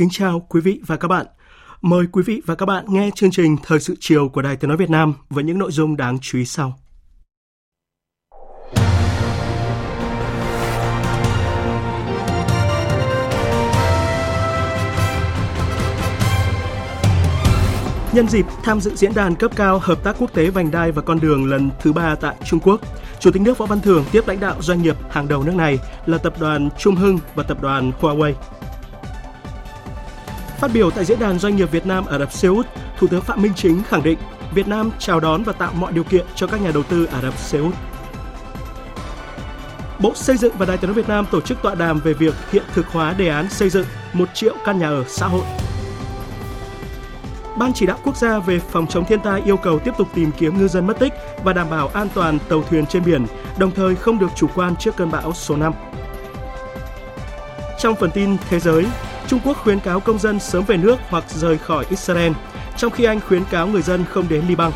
Kính chào quý vị và các bạn. Mời quý vị và các bạn nghe chương trình Thời sự chiều của Đài Tiếng Nói Việt Nam với những nội dung đáng chú ý sau. Nhân dịp tham dự diễn đàn cấp cao hợp tác quốc tế vành đai và con đường lần thứ ba tại Trung Quốc, Chủ tịch nước Võ Văn Thưởng tiếp lãnh đạo doanh nghiệp hàng đầu nước này là tập đoàn Trung Hưng và tập đoàn Huawei. Phát biểu tại diễn đàn doanh nghiệp Việt Nam Ả Rập Xê Út, Thủ tướng Phạm Minh Chính khẳng định Việt Nam chào đón và tạo mọi điều kiện cho các nhà đầu tư Ả Rập Xê Út. Bộ Xây dựng và Đài tiếng nói Việt Nam tổ chức tọa đàm về việc hiện thực hóa đề án xây dựng 1 triệu căn nhà ở xã hội. Ban chỉ đạo quốc gia về phòng chống thiên tai yêu cầu tiếp tục tìm kiếm ngư dân mất tích và đảm bảo an toàn tàu thuyền trên biển, đồng thời không được chủ quan trước cơn bão số 5. Trong phần tin thế giới, Trung Quốc khuyến cáo công dân sớm về nước hoặc rời khỏi Israel, trong khi Anh khuyến cáo người dân không đến Liban.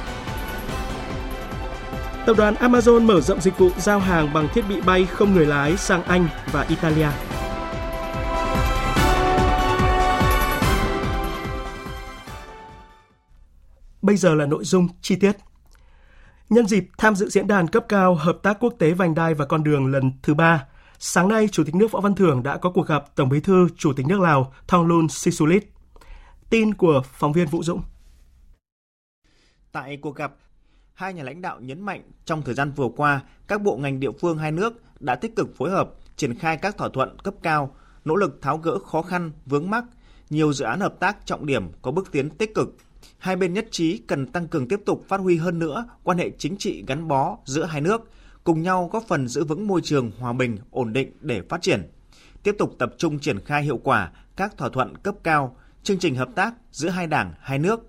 Tập đoàn Amazon mở rộng dịch vụ giao hàng bằng thiết bị bay không người lái sang Anh và Italia. Bây giờ là nội dung chi tiết. Nhân dịp tham dự diễn đàn cấp cao hợp tác quốc tế vành đai và con đường lần thứ ba, sáng nay Chủ tịch nước Võ Văn Thưởng đã có cuộc gặp Tổng Bí thư Chủ tịch nước Lào thonglun Sisulit. Tin của phóng viên Vũ Dũng. Tại cuộc gặp, hai nhà lãnh đạo nhấn mạnh trong thời gian vừa qua, các bộ ngành địa phương hai nước đã tích cực phối hợp triển khai các thỏa thuận cấp cao, nỗ lực tháo gỡ khó khăn, vướng mắc, nhiều dự án hợp tác trọng điểm có bước tiến tích cực hai bên nhất trí cần tăng cường tiếp tục phát huy hơn nữa quan hệ chính trị gắn bó giữa hai nước, cùng nhau góp phần giữ vững môi trường hòa bình, ổn định để phát triển. Tiếp tục tập trung triển khai hiệu quả các thỏa thuận cấp cao, chương trình hợp tác giữa hai đảng, hai nước,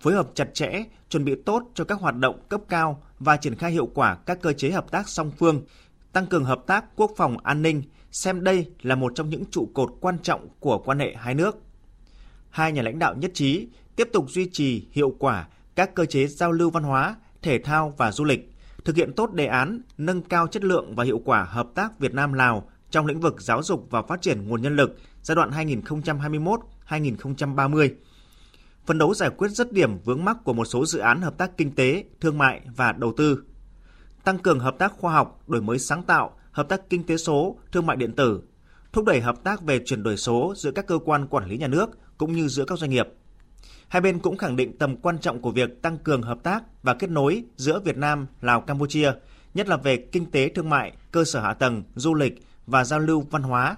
phối hợp chặt chẽ, chuẩn bị tốt cho các hoạt động cấp cao và triển khai hiệu quả các cơ chế hợp tác song phương, tăng cường hợp tác quốc phòng an ninh, xem đây là một trong những trụ cột quan trọng của quan hệ hai nước. Hai nhà lãnh đạo nhất trí tiếp tục duy trì hiệu quả các cơ chế giao lưu văn hóa, thể thao và du lịch, thực hiện tốt đề án nâng cao chất lượng và hiệu quả hợp tác Việt Nam Lào trong lĩnh vực giáo dục và phát triển nguồn nhân lực giai đoạn 2021-2030. Phấn đấu giải quyết dứt điểm vướng mắc của một số dự án hợp tác kinh tế, thương mại và đầu tư. Tăng cường hợp tác khoa học, đổi mới sáng tạo, hợp tác kinh tế số, thương mại điện tử, thúc đẩy hợp tác về chuyển đổi số giữa các cơ quan quản lý nhà nước cũng như giữa các doanh nghiệp. Hai bên cũng khẳng định tầm quan trọng của việc tăng cường hợp tác và kết nối giữa Việt Nam, Lào, Campuchia, nhất là về kinh tế thương mại, cơ sở hạ tầng, du lịch và giao lưu văn hóa.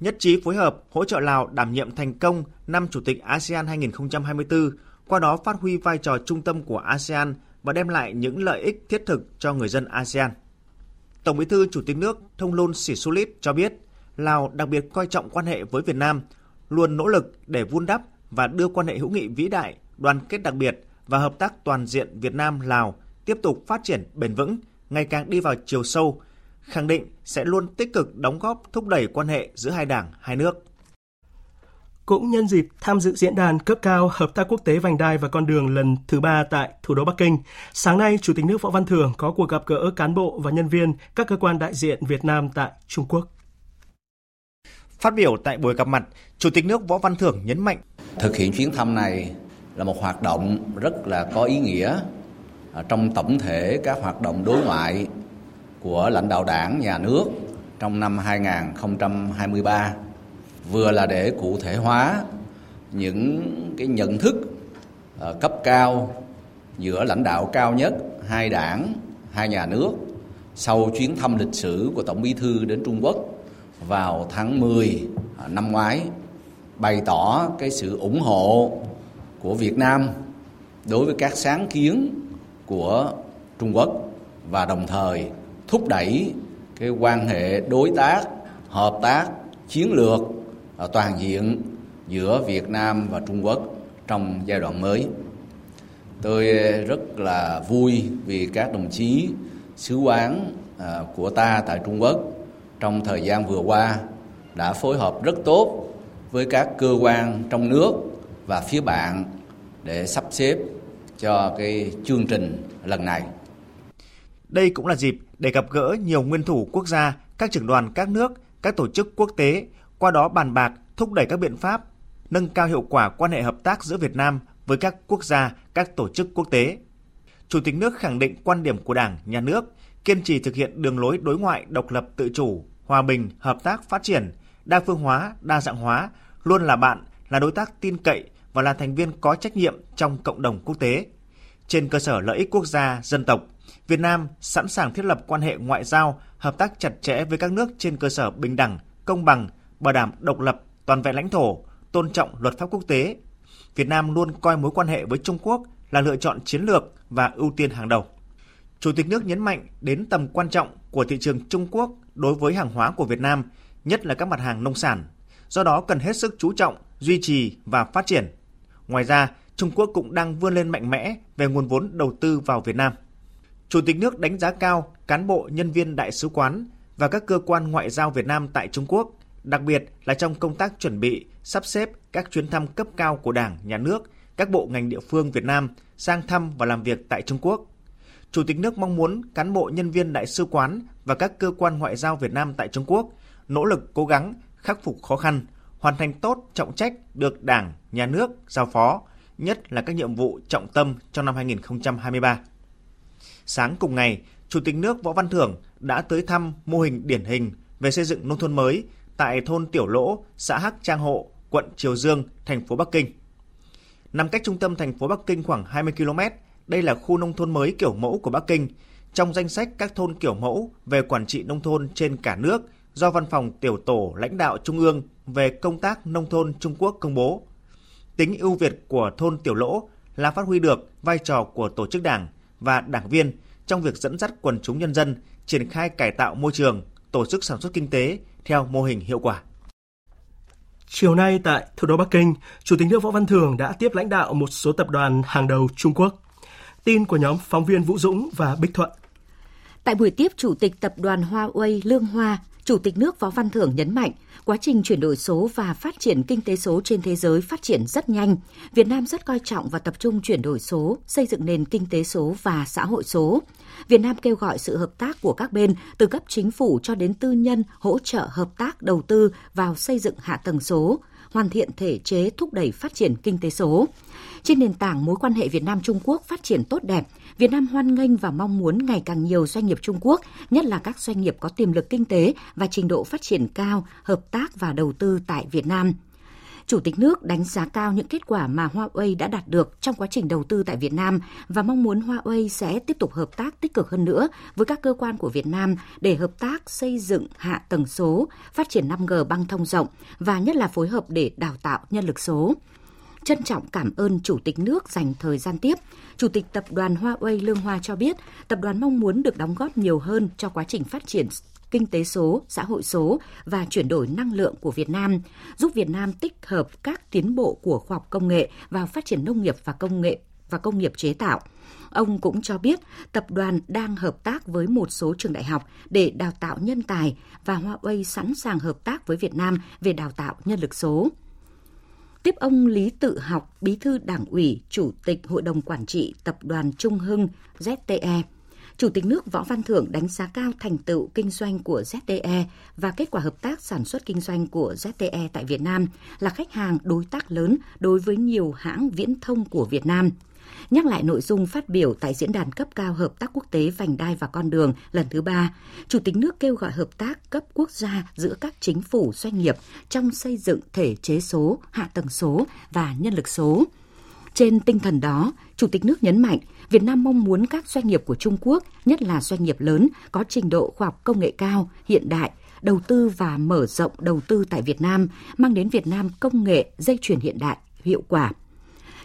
Nhất trí phối hợp hỗ trợ Lào đảm nhiệm thành công năm Chủ tịch ASEAN 2024, qua đó phát huy vai trò trung tâm của ASEAN và đem lại những lợi ích thiết thực cho người dân ASEAN. Tổng Bí thư Chủ tịch nước Thông Luân Sĩ Sulit cho biết, Lào đặc biệt coi trọng quan hệ với Việt Nam, luôn nỗ lực để vun đắp và đưa quan hệ hữu nghị vĩ đại, đoàn kết đặc biệt và hợp tác toàn diện Việt Nam Lào tiếp tục phát triển bền vững, ngày càng đi vào chiều sâu, khẳng định sẽ luôn tích cực đóng góp thúc đẩy quan hệ giữa hai đảng, hai nước. Cũng nhân dịp tham dự diễn đàn cấp cao hợp tác quốc tế vành đai và con đường lần thứ ba tại thủ đô Bắc Kinh, sáng nay Chủ tịch nước Võ Văn Thưởng có cuộc gặp gỡ cán bộ và nhân viên các cơ quan đại diện Việt Nam tại Trung Quốc. Phát biểu tại buổi gặp mặt, Chủ tịch nước Võ Văn Thưởng nhấn mạnh. Thực hiện chuyến thăm này là một hoạt động rất là có ý nghĩa à, trong tổng thể các hoạt động đối ngoại của lãnh đạo đảng, nhà nước trong năm 2023 vừa là để cụ thể hóa những cái nhận thức à, cấp cao giữa lãnh đạo cao nhất hai đảng, hai nhà nước sau chuyến thăm lịch sử của Tổng Bí thư đến Trung Quốc vào tháng 10 à, năm ngoái bày tỏ cái sự ủng hộ của Việt Nam đối với các sáng kiến của Trung Quốc và đồng thời thúc đẩy cái quan hệ đối tác, hợp tác chiến lược à, toàn diện giữa Việt Nam và Trung Quốc trong giai đoạn mới. Tôi rất là vui vì các đồng chí sứ quán à, của ta tại Trung Quốc trong thời gian vừa qua đã phối hợp rất tốt với các cơ quan trong nước và phía bạn để sắp xếp cho cái chương trình lần này. Đây cũng là dịp để gặp gỡ nhiều nguyên thủ quốc gia, các trưởng đoàn các nước, các tổ chức quốc tế, qua đó bàn bạc, thúc đẩy các biện pháp, nâng cao hiệu quả quan hệ hợp tác giữa Việt Nam với các quốc gia, các tổ chức quốc tế. Chủ tịch nước khẳng định quan điểm của Đảng, Nhà nước, kiên trì thực hiện đường lối đối ngoại độc lập tự chủ, hòa bình, hợp tác phát triển, đa phương hóa, đa dạng hóa, luôn là bạn, là đối tác tin cậy và là thành viên có trách nhiệm trong cộng đồng quốc tế. Trên cơ sở lợi ích quốc gia, dân tộc, Việt Nam sẵn sàng thiết lập quan hệ ngoại giao, hợp tác chặt chẽ với các nước trên cơ sở bình đẳng, công bằng, bảo đảm độc lập, toàn vẹn lãnh thổ, tôn trọng luật pháp quốc tế. Việt Nam luôn coi mối quan hệ với Trung Quốc là lựa chọn chiến lược và ưu tiên hàng đầu. Chủ tịch nước nhấn mạnh đến tầm quan trọng của thị trường Trung Quốc đối với hàng hóa của Việt Nam, nhất là các mặt hàng nông sản. Do đó cần hết sức chú trọng, duy trì và phát triển. Ngoài ra, Trung Quốc cũng đang vươn lên mạnh mẽ về nguồn vốn đầu tư vào Việt Nam. Chủ tịch nước đánh giá cao cán bộ nhân viên đại sứ quán và các cơ quan ngoại giao Việt Nam tại Trung Quốc, đặc biệt là trong công tác chuẩn bị, sắp xếp các chuyến thăm cấp cao của Đảng, Nhà nước, các bộ ngành địa phương Việt Nam sang thăm và làm việc tại Trung Quốc. Chủ tịch nước mong muốn cán bộ nhân viên đại sứ quán và các cơ quan ngoại giao Việt Nam tại Trung Quốc nỗ lực cố gắng khắc phục khó khăn, hoàn thành tốt trọng trách được Đảng, Nhà nước giao phó, nhất là các nhiệm vụ trọng tâm trong năm 2023. Sáng cùng ngày, Chủ tịch nước Võ Văn Thưởng đã tới thăm mô hình điển hình về xây dựng nông thôn mới tại thôn Tiểu Lỗ, xã Hắc Trang Hộ, quận Triều Dương, thành phố Bắc Kinh. Nằm cách trung tâm thành phố Bắc Kinh khoảng 20 km, đây là khu nông thôn mới kiểu mẫu của Bắc Kinh, trong danh sách các thôn kiểu mẫu về quản trị nông thôn trên cả nước do Văn phòng Tiểu tổ lãnh đạo Trung ương về công tác nông thôn Trung Quốc công bố. Tính ưu việt của thôn Tiểu Lỗ là phát huy được vai trò của tổ chức đảng và đảng viên trong việc dẫn dắt quần chúng nhân dân triển khai cải tạo môi trường, tổ chức sản xuất kinh tế theo mô hình hiệu quả. Chiều nay tại thủ đô Bắc Kinh, Chủ tịch nước Võ Văn Thưởng đã tiếp lãnh đạo một số tập đoàn hàng đầu Trung Quốc. Tin của nhóm phóng viên Vũ Dũng và Bích Thuận. Tại buổi tiếp Chủ tịch Tập đoàn Huawei Lương Hoa, Chủ tịch nước Võ Văn Thưởng nhấn mạnh, quá trình chuyển đổi số và phát triển kinh tế số trên thế giới phát triển rất nhanh. Việt Nam rất coi trọng và tập trung chuyển đổi số, xây dựng nền kinh tế số và xã hội số. Việt Nam kêu gọi sự hợp tác của các bên từ cấp chính phủ cho đến tư nhân hỗ trợ hợp tác đầu tư vào xây dựng hạ tầng số, hoàn thiện thể chế thúc đẩy phát triển kinh tế số. Trên nền tảng mối quan hệ Việt Nam Trung Quốc phát triển tốt đẹp, Việt Nam hoan nghênh và mong muốn ngày càng nhiều doanh nghiệp Trung Quốc, nhất là các doanh nghiệp có tiềm lực kinh tế và trình độ phát triển cao, hợp tác và đầu tư tại Việt Nam. Chủ tịch nước đánh giá cao những kết quả mà Huawei đã đạt được trong quá trình đầu tư tại Việt Nam và mong muốn Huawei sẽ tiếp tục hợp tác tích cực hơn nữa với các cơ quan của Việt Nam để hợp tác xây dựng hạ tầng số, phát triển 5G băng thông rộng và nhất là phối hợp để đào tạo nhân lực số trân trọng cảm ơn Chủ tịch nước dành thời gian tiếp. Chủ tịch Tập đoàn Huawei Lương Hoa cho biết, tập đoàn mong muốn được đóng góp nhiều hơn cho quá trình phát triển kinh tế số, xã hội số và chuyển đổi năng lượng của Việt Nam, giúp Việt Nam tích hợp các tiến bộ của khoa học công nghệ vào phát triển nông nghiệp và công nghệ và công nghiệp chế tạo. Ông cũng cho biết tập đoàn đang hợp tác với một số trường đại học để đào tạo nhân tài và Huawei sẵn sàng hợp tác với Việt Nam về đào tạo nhân lực số tiếp ông Lý Tự Học, Bí thư Đảng ủy, Chủ tịch Hội đồng Quản trị Tập đoàn Trung Hưng ZTE. Chủ tịch nước Võ Văn Thưởng đánh giá cao thành tựu kinh doanh của ZTE và kết quả hợp tác sản xuất kinh doanh của ZTE tại Việt Nam là khách hàng đối tác lớn đối với nhiều hãng viễn thông của Việt Nam – Nhắc lại nội dung phát biểu tại diễn đàn cấp cao hợp tác quốc tế vành đai và con đường lần thứ ba, Chủ tịch nước kêu gọi hợp tác cấp quốc gia giữa các chính phủ doanh nghiệp trong xây dựng thể chế số, hạ tầng số và nhân lực số. Trên tinh thần đó, Chủ tịch nước nhấn mạnh Việt Nam mong muốn các doanh nghiệp của Trung Quốc, nhất là doanh nghiệp lớn, có trình độ khoa học công nghệ cao, hiện đại, đầu tư và mở rộng đầu tư tại Việt Nam, mang đến Việt Nam công nghệ dây chuyền hiện đại, hiệu quả.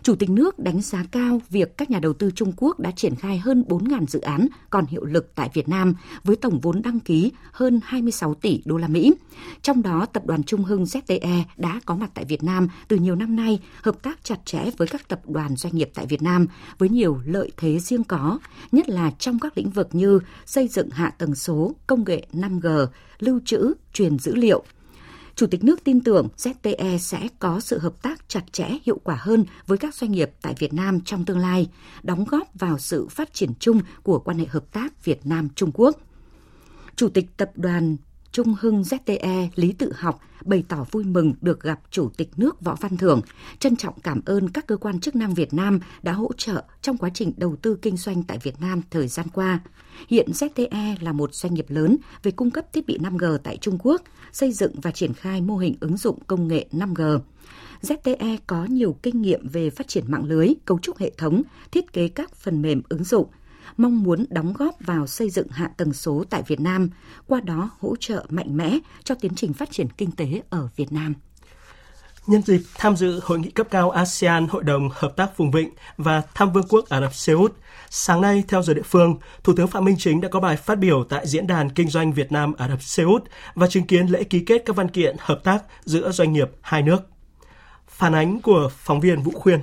Chủ tịch nước đánh giá cao việc các nhà đầu tư Trung Quốc đã triển khai hơn 4.000 dự án còn hiệu lực tại Việt Nam với tổng vốn đăng ký hơn 26 tỷ đô la Mỹ. Trong đó, tập đoàn Trung Hưng ZTE đã có mặt tại Việt Nam từ nhiều năm nay, hợp tác chặt chẽ với các tập đoàn doanh nghiệp tại Việt Nam với nhiều lợi thế riêng có, nhất là trong các lĩnh vực như xây dựng hạ tầng số, công nghệ 5G, lưu trữ, truyền dữ liệu – Chủ tịch nước tin tưởng ZTE sẽ có sự hợp tác chặt chẽ hiệu quả hơn với các doanh nghiệp tại Việt Nam trong tương lai, đóng góp vào sự phát triển chung của quan hệ hợp tác Việt Nam Trung Quốc. Chủ tịch tập đoàn Trung Hưng ZTE Lý Tự Học bày tỏ vui mừng được gặp Chủ tịch nước Võ Văn Thưởng, trân trọng cảm ơn các cơ quan chức năng Việt Nam đã hỗ trợ trong quá trình đầu tư kinh doanh tại Việt Nam thời gian qua. Hiện ZTE là một doanh nghiệp lớn về cung cấp thiết bị 5G tại Trung Quốc, xây dựng và triển khai mô hình ứng dụng công nghệ 5G. ZTE có nhiều kinh nghiệm về phát triển mạng lưới, cấu trúc hệ thống, thiết kế các phần mềm ứng dụng, mong muốn đóng góp vào xây dựng hạ tầng số tại Việt Nam, qua đó hỗ trợ mạnh mẽ cho tiến trình phát triển kinh tế ở Việt Nam. Nhân dịp tham dự hội nghị cấp cao ASEAN Hội đồng Hợp tác Vùng Vịnh và thăm Vương quốc Ả Rập Xê Út, sáng nay theo giờ địa phương, Thủ tướng Phạm Minh Chính đã có bài phát biểu tại Diễn đàn Kinh doanh Việt Nam Ả Rập Xê Út và chứng kiến lễ ký kết các văn kiện hợp tác giữa doanh nghiệp hai nước. Phản ánh của phóng viên Vũ Khuyên.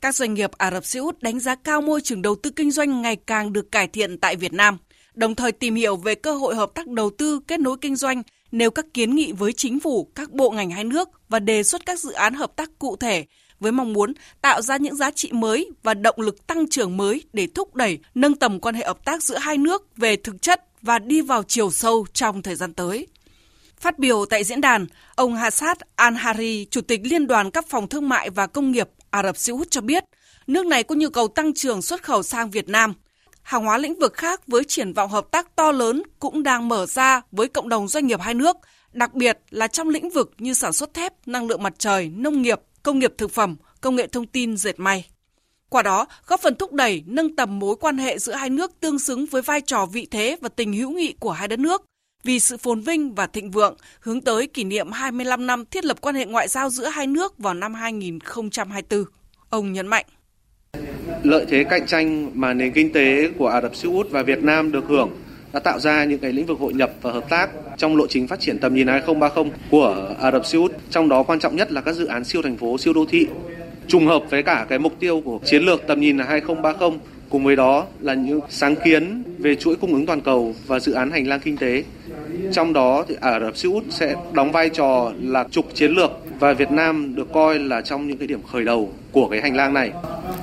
Các doanh nghiệp Ả Rập Xê Út đánh giá cao môi trường đầu tư kinh doanh ngày càng được cải thiện tại Việt Nam, đồng thời tìm hiểu về cơ hội hợp tác đầu tư kết nối kinh doanh, nêu các kiến nghị với chính phủ, các bộ ngành hai nước và đề xuất các dự án hợp tác cụ thể với mong muốn tạo ra những giá trị mới và động lực tăng trưởng mới để thúc đẩy nâng tầm quan hệ hợp tác giữa hai nước về thực chất và đi vào chiều sâu trong thời gian tới. Phát biểu tại diễn đàn, ông Hassad Al-Hari, Chủ tịch Liên đoàn các phòng thương mại và công nghiệp Ả Rập Xê Út cho biết, nước này có nhu cầu tăng trưởng xuất khẩu sang Việt Nam. Hàng hóa lĩnh vực khác với triển vọng hợp tác to lớn cũng đang mở ra với cộng đồng doanh nghiệp hai nước, đặc biệt là trong lĩnh vực như sản xuất thép, năng lượng mặt trời, nông nghiệp, công nghiệp thực phẩm, công nghệ thông tin, dệt may. Qua đó, góp phần thúc đẩy nâng tầm mối quan hệ giữa hai nước tương xứng với vai trò vị thế và tình hữu nghị của hai đất nước, vì sự phồn vinh và thịnh vượng hướng tới kỷ niệm 25 năm thiết lập quan hệ ngoại giao giữa hai nước vào năm 2024. Ông nhấn mạnh. Lợi thế cạnh tranh mà nền kinh tế của Ả Rập Xê Út và Việt Nam được hưởng đã tạo ra những cái lĩnh vực hội nhập và hợp tác trong lộ trình phát triển tầm nhìn 2030 của Ả Rập Xê Út. Trong đó quan trọng nhất là các dự án siêu thành phố, siêu đô thị trùng hợp với cả cái mục tiêu của chiến lược tầm nhìn là 2030 cùng với đó là những sáng kiến về chuỗi cung ứng toàn cầu và dự án hành lang kinh tế trong đó thì Ả Rập Xê Út sẽ đóng vai trò là trục chiến lược và Việt Nam được coi là trong những cái điểm khởi đầu của cái hành lang này.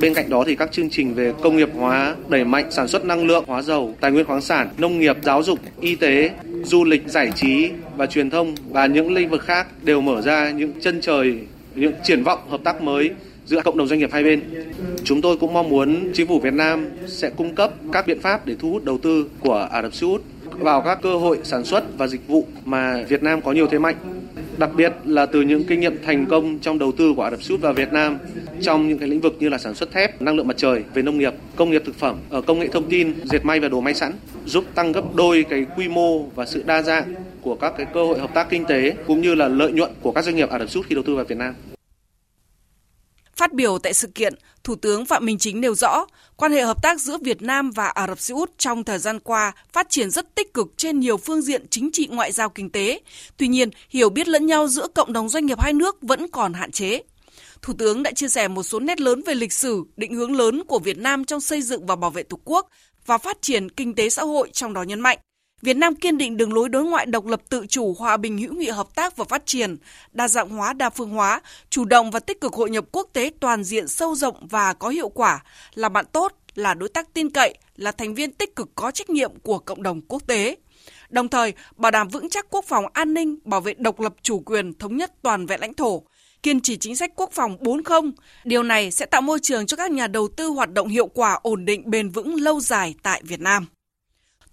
Bên cạnh đó thì các chương trình về công nghiệp hóa, đẩy mạnh sản xuất năng lượng, hóa dầu, tài nguyên khoáng sản, nông nghiệp, giáo dục, y tế, du lịch, giải trí và truyền thông và những lĩnh vực khác đều mở ra những chân trời, những triển vọng hợp tác mới giữa cộng đồng doanh nghiệp hai bên. Chúng tôi cũng mong muốn chính phủ Việt Nam sẽ cung cấp các biện pháp để thu hút đầu tư của Ả Rập Xê Út vào các cơ hội sản xuất và dịch vụ mà Việt Nam có nhiều thế mạnh đặc biệt là từ những kinh nghiệm thành công trong đầu tư của Ả Rập Xê Út vào Việt Nam trong những cái lĩnh vực như là sản xuất thép, năng lượng mặt trời, về nông nghiệp, công nghiệp thực phẩm, ở công nghệ thông tin, dệt may và đồ may sẵn, giúp tăng gấp đôi cái quy mô và sự đa dạng của các cái cơ hội hợp tác kinh tế cũng như là lợi nhuận của các doanh nghiệp Ả Rập Xê Út khi đầu tư vào Việt Nam. Phát biểu tại sự kiện, Thủ tướng Phạm Minh Chính nêu rõ, quan hệ hợp tác giữa Việt Nam và Ả Rập Xê Út trong thời gian qua phát triển rất tích cực trên nhiều phương diện chính trị ngoại giao kinh tế. Tuy nhiên, hiểu biết lẫn nhau giữa cộng đồng doanh nghiệp hai nước vẫn còn hạn chế. Thủ tướng đã chia sẻ một số nét lớn về lịch sử, định hướng lớn của Việt Nam trong xây dựng và bảo vệ Tổ quốc và phát triển kinh tế xã hội trong đó nhấn mạnh Việt Nam kiên định đường lối đối ngoại độc lập tự chủ, hòa bình hữu nghị hợp tác và phát triển, đa dạng hóa, đa phương hóa, chủ động và tích cực hội nhập quốc tế toàn diện sâu rộng và có hiệu quả, là bạn tốt, là đối tác tin cậy, là thành viên tích cực có trách nhiệm của cộng đồng quốc tế. Đồng thời, bảo đảm vững chắc quốc phòng an ninh, bảo vệ độc lập chủ quyền, thống nhất toàn vẹn lãnh thổ, kiên trì chính sách quốc phòng 4.0. Điều này sẽ tạo môi trường cho các nhà đầu tư hoạt động hiệu quả, ổn định, bền vững lâu dài tại Việt Nam.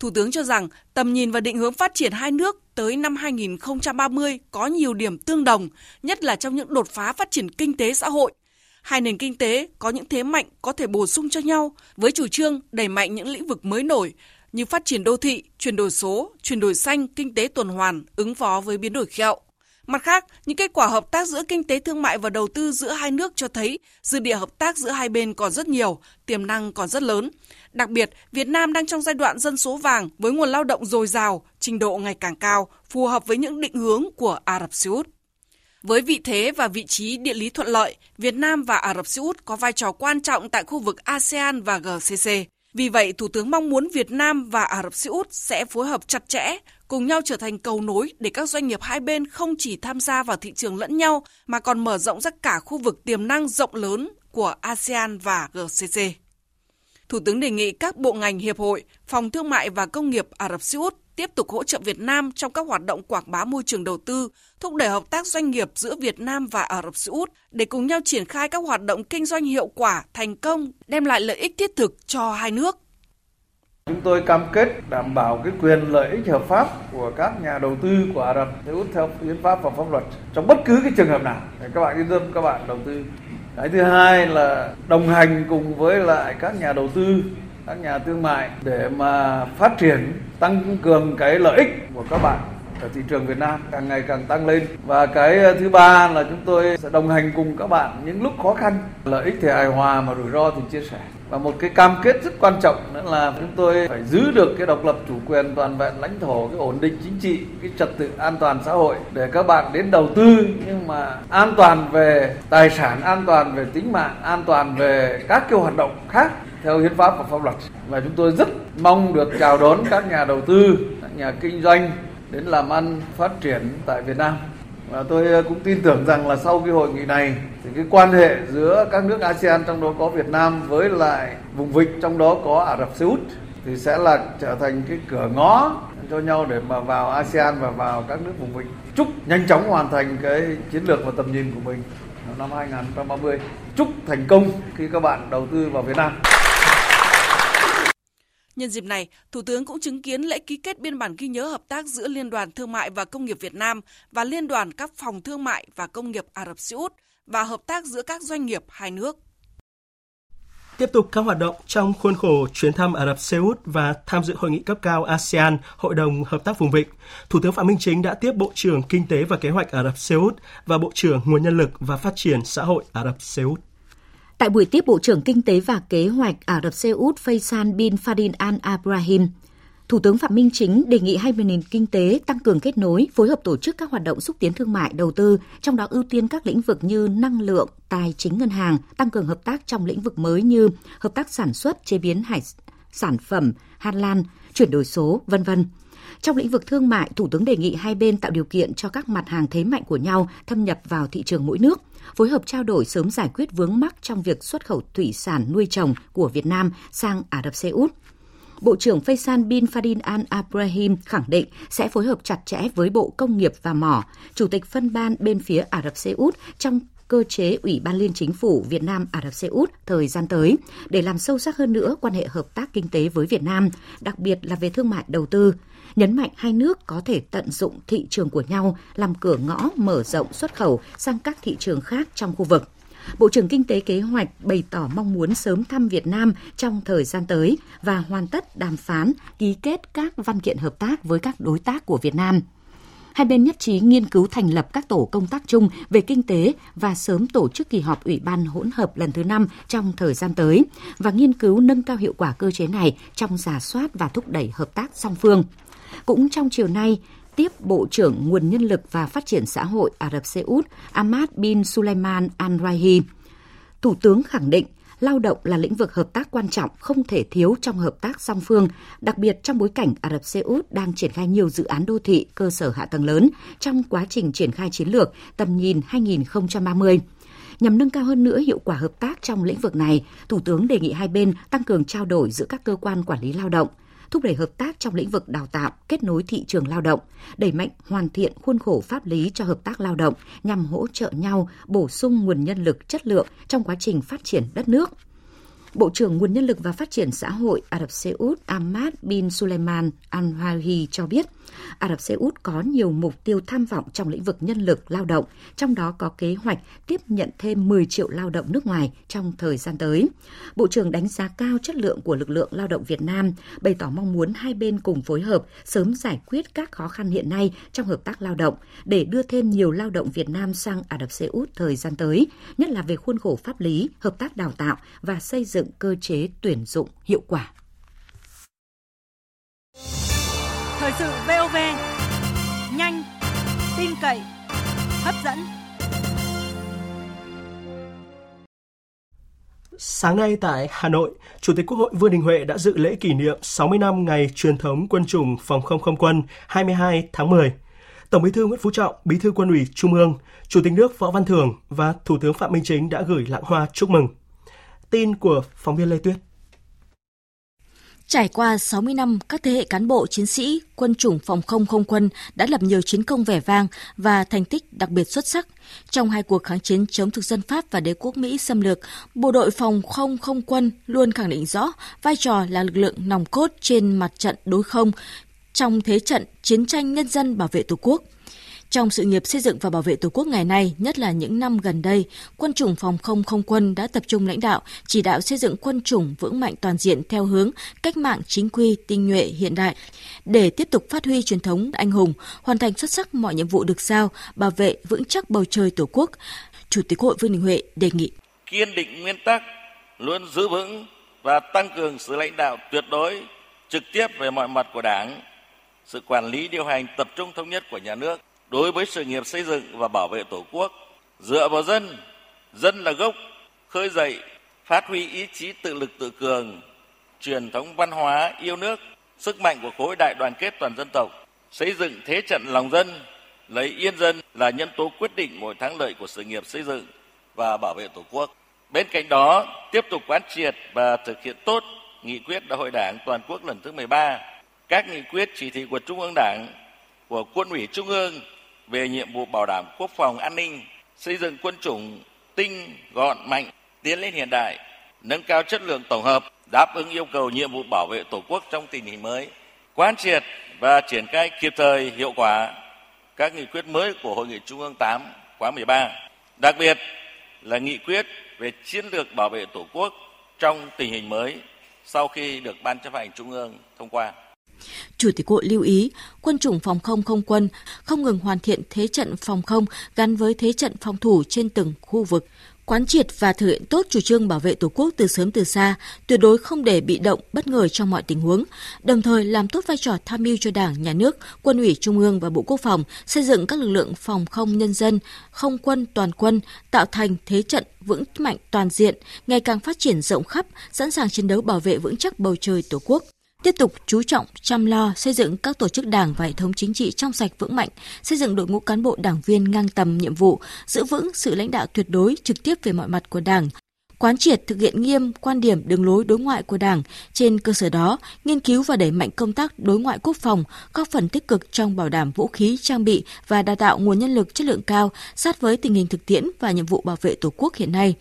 Thủ tướng cho rằng tầm nhìn và định hướng phát triển hai nước tới năm 2030 có nhiều điểm tương đồng, nhất là trong những đột phá phát triển kinh tế xã hội. Hai nền kinh tế có những thế mạnh có thể bổ sung cho nhau với chủ trương đẩy mạnh những lĩnh vực mới nổi, như phát triển đô thị, chuyển đổi số, chuyển đổi xanh, kinh tế tuần hoàn, ứng phó với biến đổi khí hậu. Mặt khác, những kết quả hợp tác giữa kinh tế thương mại và đầu tư giữa hai nước cho thấy dư địa hợp tác giữa hai bên còn rất nhiều, tiềm năng còn rất lớn. Đặc biệt, Việt Nam đang trong giai đoạn dân số vàng với nguồn lao động dồi dào, trình độ ngày càng cao, phù hợp với những định hướng của Ả Rập Xê Út. Với vị thế và vị trí địa lý thuận lợi, Việt Nam và Ả Rập Xê Út có vai trò quan trọng tại khu vực ASEAN và GCC. Vì vậy, Thủ tướng mong muốn Việt Nam và Ả Rập Xê Út sẽ phối hợp chặt chẽ, cùng nhau trở thành cầu nối để các doanh nghiệp hai bên không chỉ tham gia vào thị trường lẫn nhau mà còn mở rộng ra cả khu vực tiềm năng rộng lớn của ASEAN và GCC. Thủ tướng đề nghị các bộ ngành hiệp hội, phòng thương mại và công nghiệp Ả Rập Xê Út tiếp tục hỗ trợ Việt Nam trong các hoạt động quảng bá môi trường đầu tư, thúc đẩy hợp tác doanh nghiệp giữa Việt Nam và Ả Rập Xê Út để cùng nhau triển khai các hoạt động kinh doanh hiệu quả, thành công, đem lại lợi ích thiết thực cho hai nước. Chúng tôi cam kết đảm bảo cái quyền lợi ích hợp pháp của các nhà đầu tư của Ả Rập Xê Út theo hiến pháp và pháp luật trong bất cứ cái trường hợp nào. Để các bạn yên tâm các bạn đầu tư. Cái thứ hai là đồng hành cùng với lại các nhà đầu tư, các nhà thương mại để mà phát triển, tăng cường cái lợi ích của các bạn ở thị trường Việt Nam càng ngày càng tăng lên. Và cái ờ, thứ ba là chúng tôi sẽ đồng hành cùng các bạn những lúc khó khăn. Lợi ích thì hài hòa mà rủi ro thì chia sẻ và một cái cam kết rất quan trọng nữa là chúng tôi phải giữ được cái độc lập chủ quyền toàn vẹn lãnh thổ, cái ổn định chính trị, cái trật tự an toàn xã hội để các bạn đến đầu tư. Nhưng mà an toàn về tài sản, an toàn về tính mạng, an toàn về các cái hoạt động khác theo hiến pháp và pháp luật. Và chúng tôi rất mong được chào đón các nhà đầu tư, các nhà kinh doanh đến làm ăn phát triển tại Việt Nam và tôi ờ, cũng tin tưởng rằng là sau cái hội nghị này thì cái quan hệ giữa các nước ASEAN, trong đó có Việt Nam với lại vùng vịnh, trong đó có Ả Rập Xê Út thì sẽ là trở thành cái cửa ngõ cho nhau để mà vào ASEAN và vào các nước vùng vịnh. Chúc nhanh chóng hoàn thành cái chiến lược và tầm nhìn của mình năm 2030. Chúc thành công khi các bạn đầu tư vào Việt Nam. Nhân dịp này, Thủ tướng cũng chứng kiến lễ ký kết biên bản ghi nhớ hợp tác giữa Liên đoàn Thương mại và Công nghiệp Việt Nam và Liên đoàn các phòng thương mại và công nghiệp Ả Rập Xê Út và hợp tác giữa các doanh nghiệp hai nước. Tiếp tục các hoạt động trong khuôn khổ chuyến thăm Ả Rập Xê Út và tham dự hội nghị cấp cao ASEAN, Hội đồng Hợp tác Vùng Vịnh, Thủ tướng Phạm Minh Chính đã tiếp Bộ trưởng Kinh tế và Kế hoạch Ả Rập Xê Út và Bộ trưởng Nguồn Nhân lực và Phát triển Xã hội Ả Rập Xê Út. Tại buổi tiếp Bộ trưởng Kinh tế và Kế hoạch Ả Rập Xê Út Faisal bin Fadin Al Abrahim, Thủ tướng Phạm Minh Chính đề nghị hai bên nền kinh tế tăng cường kết nối, phối hợp tổ chức các hoạt động xúc tiến thương mại, đầu tư, trong đó ưu tiên các lĩnh vực như năng lượng, tài chính ngân hàng, tăng cường hợp tác trong lĩnh vực mới như hợp tác sản xuất, chế biến hải sản phẩm, hạt Lan, chuyển đổi số, vân vân. Trong lĩnh vực thương mại, Thủ tướng đề nghị hai bên tạo điều kiện cho các mặt hàng thế mạnh của nhau thâm nhập vào thị trường mỗi nước, phối hợp trao đổi sớm giải quyết vướng mắc trong việc xuất khẩu thủy sản nuôi trồng của Việt Nam sang Ả Rập Xê Út. Bộ trưởng Faisal bin Fadil Al Abrahim khẳng định sẽ phối hợp chặt chẽ với Bộ Công nghiệp và Mỏ, Chủ tịch phân ban bên phía Ả Rập Xê Út trong cơ chế Ủy ban Liên Chính phủ Việt Nam Ả Rập Xê Út thời gian tới để làm sâu sắc hơn nữa quan hệ hợp tác kinh tế với Việt Nam, đặc biệt là về thương mại đầu tư, nhấn mạnh hai nước có thể tận dụng thị trường của nhau làm cửa ngõ mở rộng xuất khẩu sang các thị trường khác trong khu vực. Bộ trưởng Kinh tế Kế hoạch bày tỏ mong muốn sớm thăm Việt Nam trong thời gian tới và hoàn tất đàm phán, ký kết các văn kiện hợp tác với các đối tác của Việt Nam. Hai bên nhất trí nghiên cứu thành lập các tổ công tác chung về kinh tế và sớm tổ chức kỳ họp Ủy ban hỗn hợp lần thứ năm trong thời gian tới và nghiên cứu nâng cao hiệu quả cơ chế này trong giả soát và thúc đẩy hợp tác song phương. Cũng trong chiều nay, tiếp Bộ trưởng Nguồn Nhân lực và Phát triển Xã hội Ả Rập Xê Út Ahmad bin Sulaiman Al Raihi. Thủ tướng khẳng định lao động là lĩnh vực hợp tác quan trọng không thể thiếu trong hợp tác song phương, đặc biệt trong bối cảnh Ả Rập Xê Út đang triển khai nhiều dự án đô thị, cơ sở hạ tầng lớn trong quá trình triển khai chiến lược tầm nhìn 2030. Nhằm nâng cao hơn nữa hiệu quả hợp tác trong lĩnh vực này, Thủ tướng đề nghị hai bên tăng cường trao đổi giữa các cơ quan quản lý lao động, thúc đẩy hợp tác trong lĩnh vực đào tạo, kết nối thị trường lao động, đẩy mạnh hoàn thiện khuôn khổ pháp lý cho hợp tác lao động nhằm hỗ trợ nhau bổ sung nguồn nhân lực chất lượng trong quá trình phát triển đất nước. Bộ trưởng Nguồn Nhân lực và Phát triển Xã hội Ả Rập Xê Út Ahmad bin Suleiman Al Hawi cho biết, Ả Rập Xê Út có nhiều mục tiêu tham vọng trong lĩnh vực nhân lực lao động, trong đó có kế hoạch tiếp nhận thêm 10 triệu lao động nước ngoài trong thời gian tới. Bộ trưởng đánh giá cao chất lượng của lực lượng lao động Việt Nam, bày tỏ mong muốn hai bên cùng phối hợp sớm giải quyết các khó khăn hiện nay trong hợp tác lao động để đưa thêm nhiều lao động Việt Nam sang Ả Rập Xê Út thời gian tới, nhất là về khuôn khổ pháp lý, hợp tác đào tạo và xây dựng cơ chế tuyển dụng hiệu quả. Thời sự VOV nhanh, tin cậy, hấp dẫn. Sáng nay tại Hà Nội, Chủ tịch Quốc hội Vương Đình Huệ đã dự lễ kỷ niệm 60 năm ngày truyền thống quân chủng phòng không không quân 22 tháng 10. Tổng Bí thư Nguyễn Phú Trọng, Bí thư Quân ủy Trung ương, Chủ tịch nước Võ Văn Thưởng và Thủ tướng Phạm Minh Chính đã gửi lạng hoa chúc mừng. Tin của phóng viên Lê Tuyết. Trải qua 60 năm, các thế hệ cán bộ chiến sĩ, quân chủng phòng không không quân đã lập nhiều chiến công vẻ vang và thành tích đặc biệt xuất sắc. Trong hai cuộc kháng chiến chống thực dân Pháp và đế quốc Mỹ xâm lược, bộ đội phòng không không quân luôn khẳng định rõ vai trò là lực lượng nòng cốt trên mặt trận đối không trong thế trận chiến tranh nhân dân bảo vệ Tổ quốc. Trong sự nghiệp xây dựng và bảo vệ Tổ quốc ngày nay, nhất là những năm gần đây, quân chủng phòng không không quân đã tập trung lãnh đạo, chỉ đạo xây dựng quân chủng vững mạnh toàn diện theo hướng cách mạng chính quy, tinh nhuệ, hiện đại, để tiếp tục phát huy truyền thống anh hùng, hoàn thành xuất sắc mọi nhiệm vụ được giao, bảo vệ vững chắc bầu trời Tổ quốc. Chủ tịch Hội Vương Đình Huệ đề nghị kiên định nguyên tắc, luôn giữ vững và tăng cường sự lãnh đạo tuyệt đối, trực tiếp về mọi mặt của Đảng, sự quản lý điều hành tập trung thống nhất của nhà nước đối với sự nghiệp xây dựng và bảo vệ Tổ quốc, dựa vào dân, dân là gốc, khơi dậy, phát huy ý chí tự lực tự cường, truyền thống văn hóa yêu nước, sức mạnh của khối đại đoàn kết toàn dân tộc, xây dựng thế trận lòng dân, lấy yên dân là nhân tố quyết định mọi thắng lợi của sự nghiệp xây dựng và bảo vệ Tổ quốc. Bên cạnh đó, tiếp tục quán triệt và thực hiện tốt nghị quyết Đại hội Đảng toàn quốc lần thứ 13, các nghị quyết chỉ thị của Trung ương Đảng, của Quân ủy Trung ương về nhiệm vụ bảo đảm quốc phòng an ninh, xây dựng quân chủng tinh, gọn, mạnh, tiến lên hiện đại, nâng cao chất lượng tổng hợp, đáp ứng yêu cầu nhiệm vụ bảo vệ Tổ quốc trong tình hình mới, quán triệt và triển khai kịp thời hiệu quả các nghị quyết mới của Hội nghị Trung ương 8 khóa 13, đặc biệt là nghị quyết về chiến lược bảo vệ Tổ quốc trong tình hình mới sau khi được Ban chấp hành Trung ương thông qua. Chủ tịch Hội lưu ý, quân chủng phòng không không quân không ngừng hoàn thiện thế trận phòng không gắn với thế trận phòng thủ trên từng khu vực, quán triệt và thực hiện tốt chủ trương bảo vệ Tổ quốc từ sớm từ xa, tuyệt đối không để bị động, bất ngờ trong mọi tình huống, đồng thời làm tốt vai trò tham mưu cho Đảng, Nhà nước, Quân ủy Trung ương và Bộ Quốc phòng xây dựng các lực lượng phòng không nhân dân, không quân toàn quân, tạo thành thế trận vững mạnh toàn diện, ngày càng phát triển rộng khắp, sẵn sàng chiến đấu bảo vệ vững chắc bầu trời Tổ quốc tiếp tục chú trọng chăm lo xây dựng các tổ chức đảng và hệ thống chính trị trong sạch vững mạnh, xây dựng đội ngũ cán bộ đảng viên ngang tầm nhiệm vụ, giữ vững sự lãnh đạo tuyệt đối trực tiếp về mọi mặt của Đảng, quán triệt thực hiện nghiêm quan điểm đường lối đối ngoại của Đảng, trên cơ sở đó nghiên cứu và đẩy mạnh công tác đối ngoại quốc phòng, góp phần tích cực trong bảo đảm vũ khí, trang bị và đào tạo nguồn nhân lực chất lượng cao sát với tình hình thực tiễn và nhiệm vụ bảo vệ Tổ quốc hiện nay.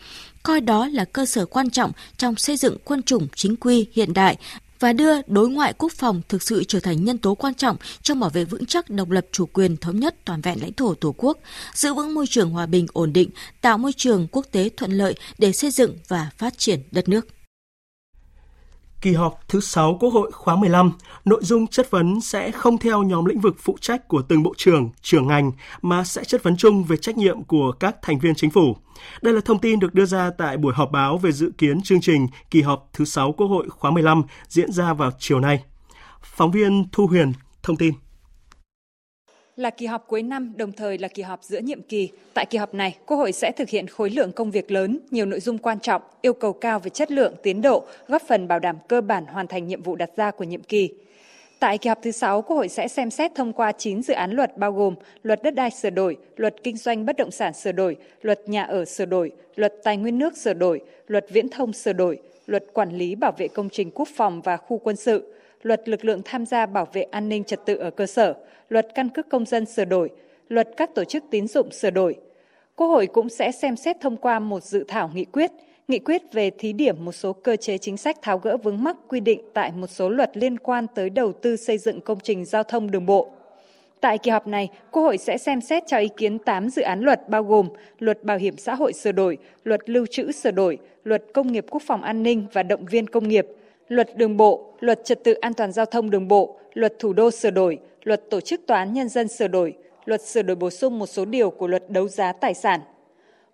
Coi đó là cơ sở quan trọng trong xây dựng quân chủng chính quy hiện đại và đưa đối ngoại quốc phòng thực sự trở thành nhân tố quan trọng trong bảo vệ vững chắc độc lập chủ quyền thống nhất toàn vẹn lãnh thổ Tổ quốc, giữ vững môi trường hòa bình ổn định, tạo môi trường quốc tế thuận lợi để xây dựng và phát triển đất nước. Kỳ họp thứ 6 Quốc hội khóa 15, nội dung chất vấn sẽ không theo nhóm lĩnh vực phụ trách của từng bộ trưởng, trưởng ngành mà sẽ chất vấn chung về trách nhiệm của các thành viên chính phủ. Đây là thông tin được đưa ra tại buổi họp báo về dự kiến chương trình kỳ họp thứ 6 Quốc hội khóa 15 diễn ra vào chiều nay. Phóng viên Thu Huyền thông tin. Là kỳ họp cuối năm, đồng thời là kỳ họp giữa nhiệm kỳ. Tại kỳ họp này, Quốc hội sẽ thực hiện khối lượng công việc lớn, nhiều nội dung quan trọng, yêu cầu cao về chất lượng, tiến độ, góp phần bảo đảm cơ bản hoàn thành nhiệm vụ đặt ra của nhiệm kỳ. Tại kỳ họp thứ 6, Quốc hội sẽ xem xét thông qua 9 dự án luật bao gồm Luật đất đai sửa đổi, Luật kinh doanh bất động sản sửa đổi, Luật nhà ở sửa đổi, Luật tài nguyên nước sửa đổi, Luật viễn thông sửa đổi, Luật quản lý bảo vệ công trình quốc phòng và khu quân sự, Luật lực lượng tham gia bảo vệ an ninh trật tự ở cơ sở, Luật căn cước công dân sửa đổi, Luật các tổ chức tín dụng sửa đổi. Quốc hội cũng sẽ xem xét thông qua một dự thảo nghị quyết nghị quyết về thí điểm một số cơ chế chính sách tháo gỡ vướng mắc quy định tại một số luật liên quan tới đầu tư xây dựng công trình giao thông đường bộ. Tại kỳ họp này, Quốc hội sẽ xem xét cho ý kiến 8 dự án luật bao gồm Luật Bảo hiểm xã hội sửa đổi, Luật Lưu trữ sửa đổi, Luật Công nghiệp Quốc phòng an ninh và động viên công nghiệp, Luật Đường bộ, Luật Trật tự an toàn giao thông đường bộ, Luật Thủ đô sửa đổi, Luật Tổ chức Tòa án Nhân dân sửa đổi, Luật sửa đổi bổ sung một số điều của Luật đấu giá tài sản.